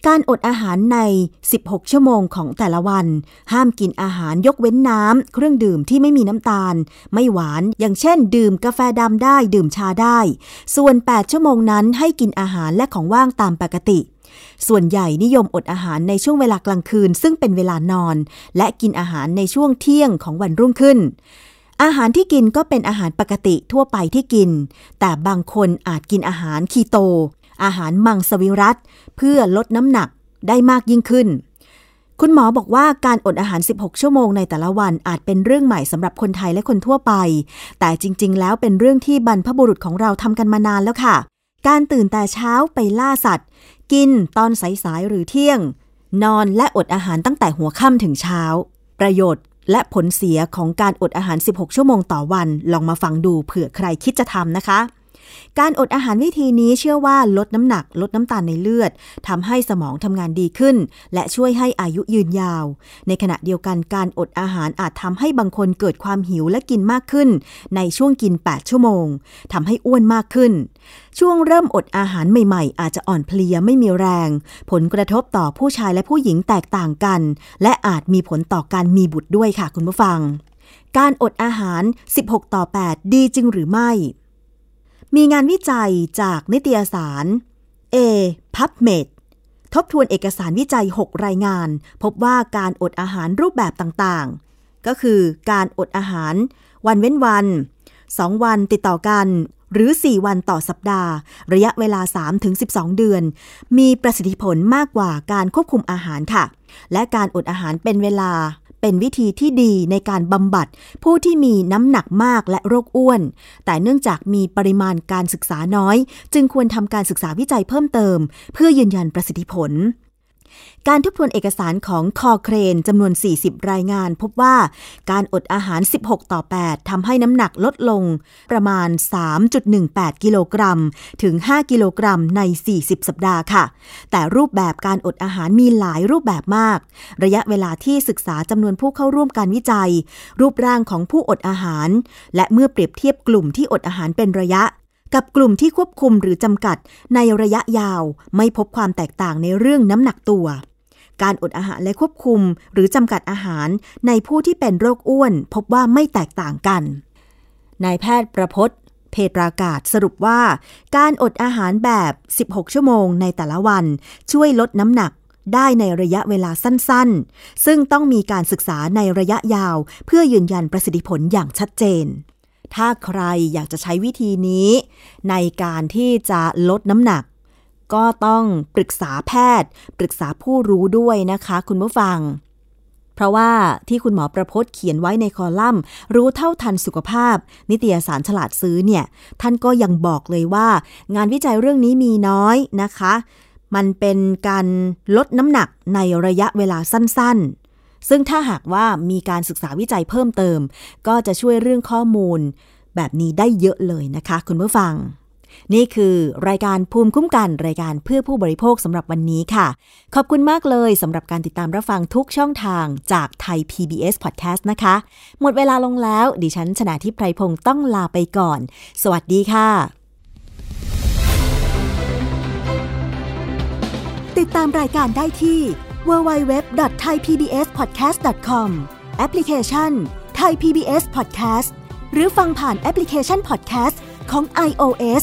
การอดอาหารใน 16 ชั่วโมงของแต่ละวัน ห้ามกินอาหารยกเว้นน้ำ เครื่องดื่มที่ไม่มีน้ำตาล ไม่หวาน อย่างเช่น ดื่มกาแฟดำได้ ดื่มชาได้ ส่วน 8 ชั่วโมงนั้นให้กินอาหารและของว่างตามปกติส่วนใหญ่นิยมอดอาหารในช่วงเวลากลางคืน ซึ่งเป็นเวลานอน และกินอาหารในช่วงเที่ยงของวันรุ่งขึ้น อาหารที่กินก็เป็นอาหารปกติทั่วไปที่กิน แต่บางคนอาจกินอาหารคีโต อาหารมังสวิรัตเพื่อลดน้ำหนักได้มากยิ่งขึ้น คุณหมอบอกว่าการอดอาหาร 16 ชั่วโมงในแต่ละวันอาจเป็นเรื่องใหม่สำหรับคนไทยและคนทั่วไป แต่จริง ๆ แล้วเป็นเรื่องที่บรรพบุรุษของเราทำกันมานานแล้วค่ะ การตื่นแต่เช้าไปล่าสัตว์ กินตอนสายๆหรือเที่ยง นอนและอดอาหารตั้งแต่หัวค่ำถึงเช้า ประโยชน์ และผลเสียของการอดอาหาร 16 ชั่วโมงต่อวัน ลองมาฟังดูเผื่อใครคิดจะทำนะคะ การอดอาหารวิธีนี้เชื่อว่าลดน้ำหนักลดน้ำตาลในเลือดทำให้สมองทำงานดีขึ้น และช่วยให้อายุยืนยาว ในขณะเดียวกันการอดอาหารอาจทำให้บางคนเกิดความหิวและกินมากขึ้น ในช่วงกิน 8 ชั่วโมงทำให้อ้วนมากขึ้น ช่วงเริ่มอดอาหารใหม่ ๆ อาจจะอ่อนเพลียไม่มีแรง ผลกระทบต่อผู้ชายและผู้หญิงแตกต่างกัน และอาจมีผลต่อการมีบุตรด้วยค่ะคุณผู้ฟัง การอดอาหาร 16 ต่อ 8 ดีจริงหรือไม่ มีงานวิจัยจากนิตยสาร A PubMed ทบทวนเอกสารวิจัย 6 รายงาน พบว่าการอดอาหารรูปแบบต่างๆ ก็คือการอดอาหาร วันเว้นวัน 2 วันติดต่อกัน หรือ 4 วันต่อสัปดาห์ ระยะเวลา 3-12 เดือน มีประสิทธิผลมากกว่าการควบคุมอาหารค่ะ และการอดอาหารเป็นเวลา เป็นวิธีที่ดีในการบำบัดผู้ที่มีน้ำหนักมากและโรคอ้วน แต่เนื่องจากมีปริมาณการศึกษาน้อย จึงควรทำการศึกษาวิจัยเพิ่มเติม เพื่อยืนยันประสิทธิผล การทบทวนเอกสารของคอเครนจำนวน 40 รายงาน พบว่าการอดอาหาร 16 ต่อ 8ทำให้น้ำหนักลดลงประมาณ 3.18 กิโลกรัม ถึง 5 กิโลกรัมใน 40 สัปดาห์ค่ะ แต่รูปแบบการอดอาหารมีหลายรูปแบบมาก ระยะเวลาที่ศึกษาจำนวนผู้เข้าร่วมการวิจัย รูปร่างของผู้อดอาหาร และเมื่อเปรียบเทียบกลุ่มที่อดอาหารเป็นระยะกับกลุ่มที่ควบคุมหรือจำกัดในระยะยาวไม่พบความแตกต่างในเรื่องน้ำหนักตัว การอดอาหารและควบคุม หรือจำกัดอาหารในผู้ที่เป็นโรคอ้วน พบว่าไม่แตกต่างกัน นายแพทย์ประพศเพตรากาศสรุปว่า การอดอาหารแบบ 16 ชั่วโมงในแต่ละวัน ช่วยลดน้ำหนักได้ในระยะเวลาสั้นๆ ซึ่งต้องมีการศึกษาในระยะยาว เพื่อยืนยันประสิทธิผลอย่างชัดเจน ถ้าใครอยากจะใช้วิธีนี้ ในการที่จะลดน้ำหนัก ก็ต้องปรึกษาแพทย์ ปรึกษาผู้รู้ด้วยนะคะคุณผู้ฟัง เพราะว่าที่คุณหมอประพจน์เขียนไว้ในคอลัมน์ รู้เท่าทันสุขภาพ นิตยสารฉลาดซื้อเนี่ย ท่านก็ยังบอกเลยว่า งานวิจัยเรื่องนี้มีน้อยนะคะ มันเป็นการลดน้ำหนักในระยะเวลาสั้นๆ ซึ่งถ้าหากว่ามีการศึกษาวิจัยเพิ่มเติม ก็จะช่วยเรื่องข้อมูล แบบนี้ได้เยอะเลยนะคะ คุณผู้ฟัง นี่คือรายการภูมิคุ้มกันรายการเพื่อผู้บริโภคสำหรับวันนี้ค่ะ ขอบคุณมากเลยสำหรับการติดตามรับฟังทุกช่องทางจากไทย PBS Podcast นะคะ หมดเวลาลงแล้ว ดิฉันชนะทิพไพรพงศ์ต้องลาไปก่อน สวัสดีค่ะ ติดตามรายการได้ที่ www.thaipbspodcast.com แอปพลิเคชัน Thai PBS Podcast หรือฟังผ่านแอปพลิเคชัน Podcast ของ iOS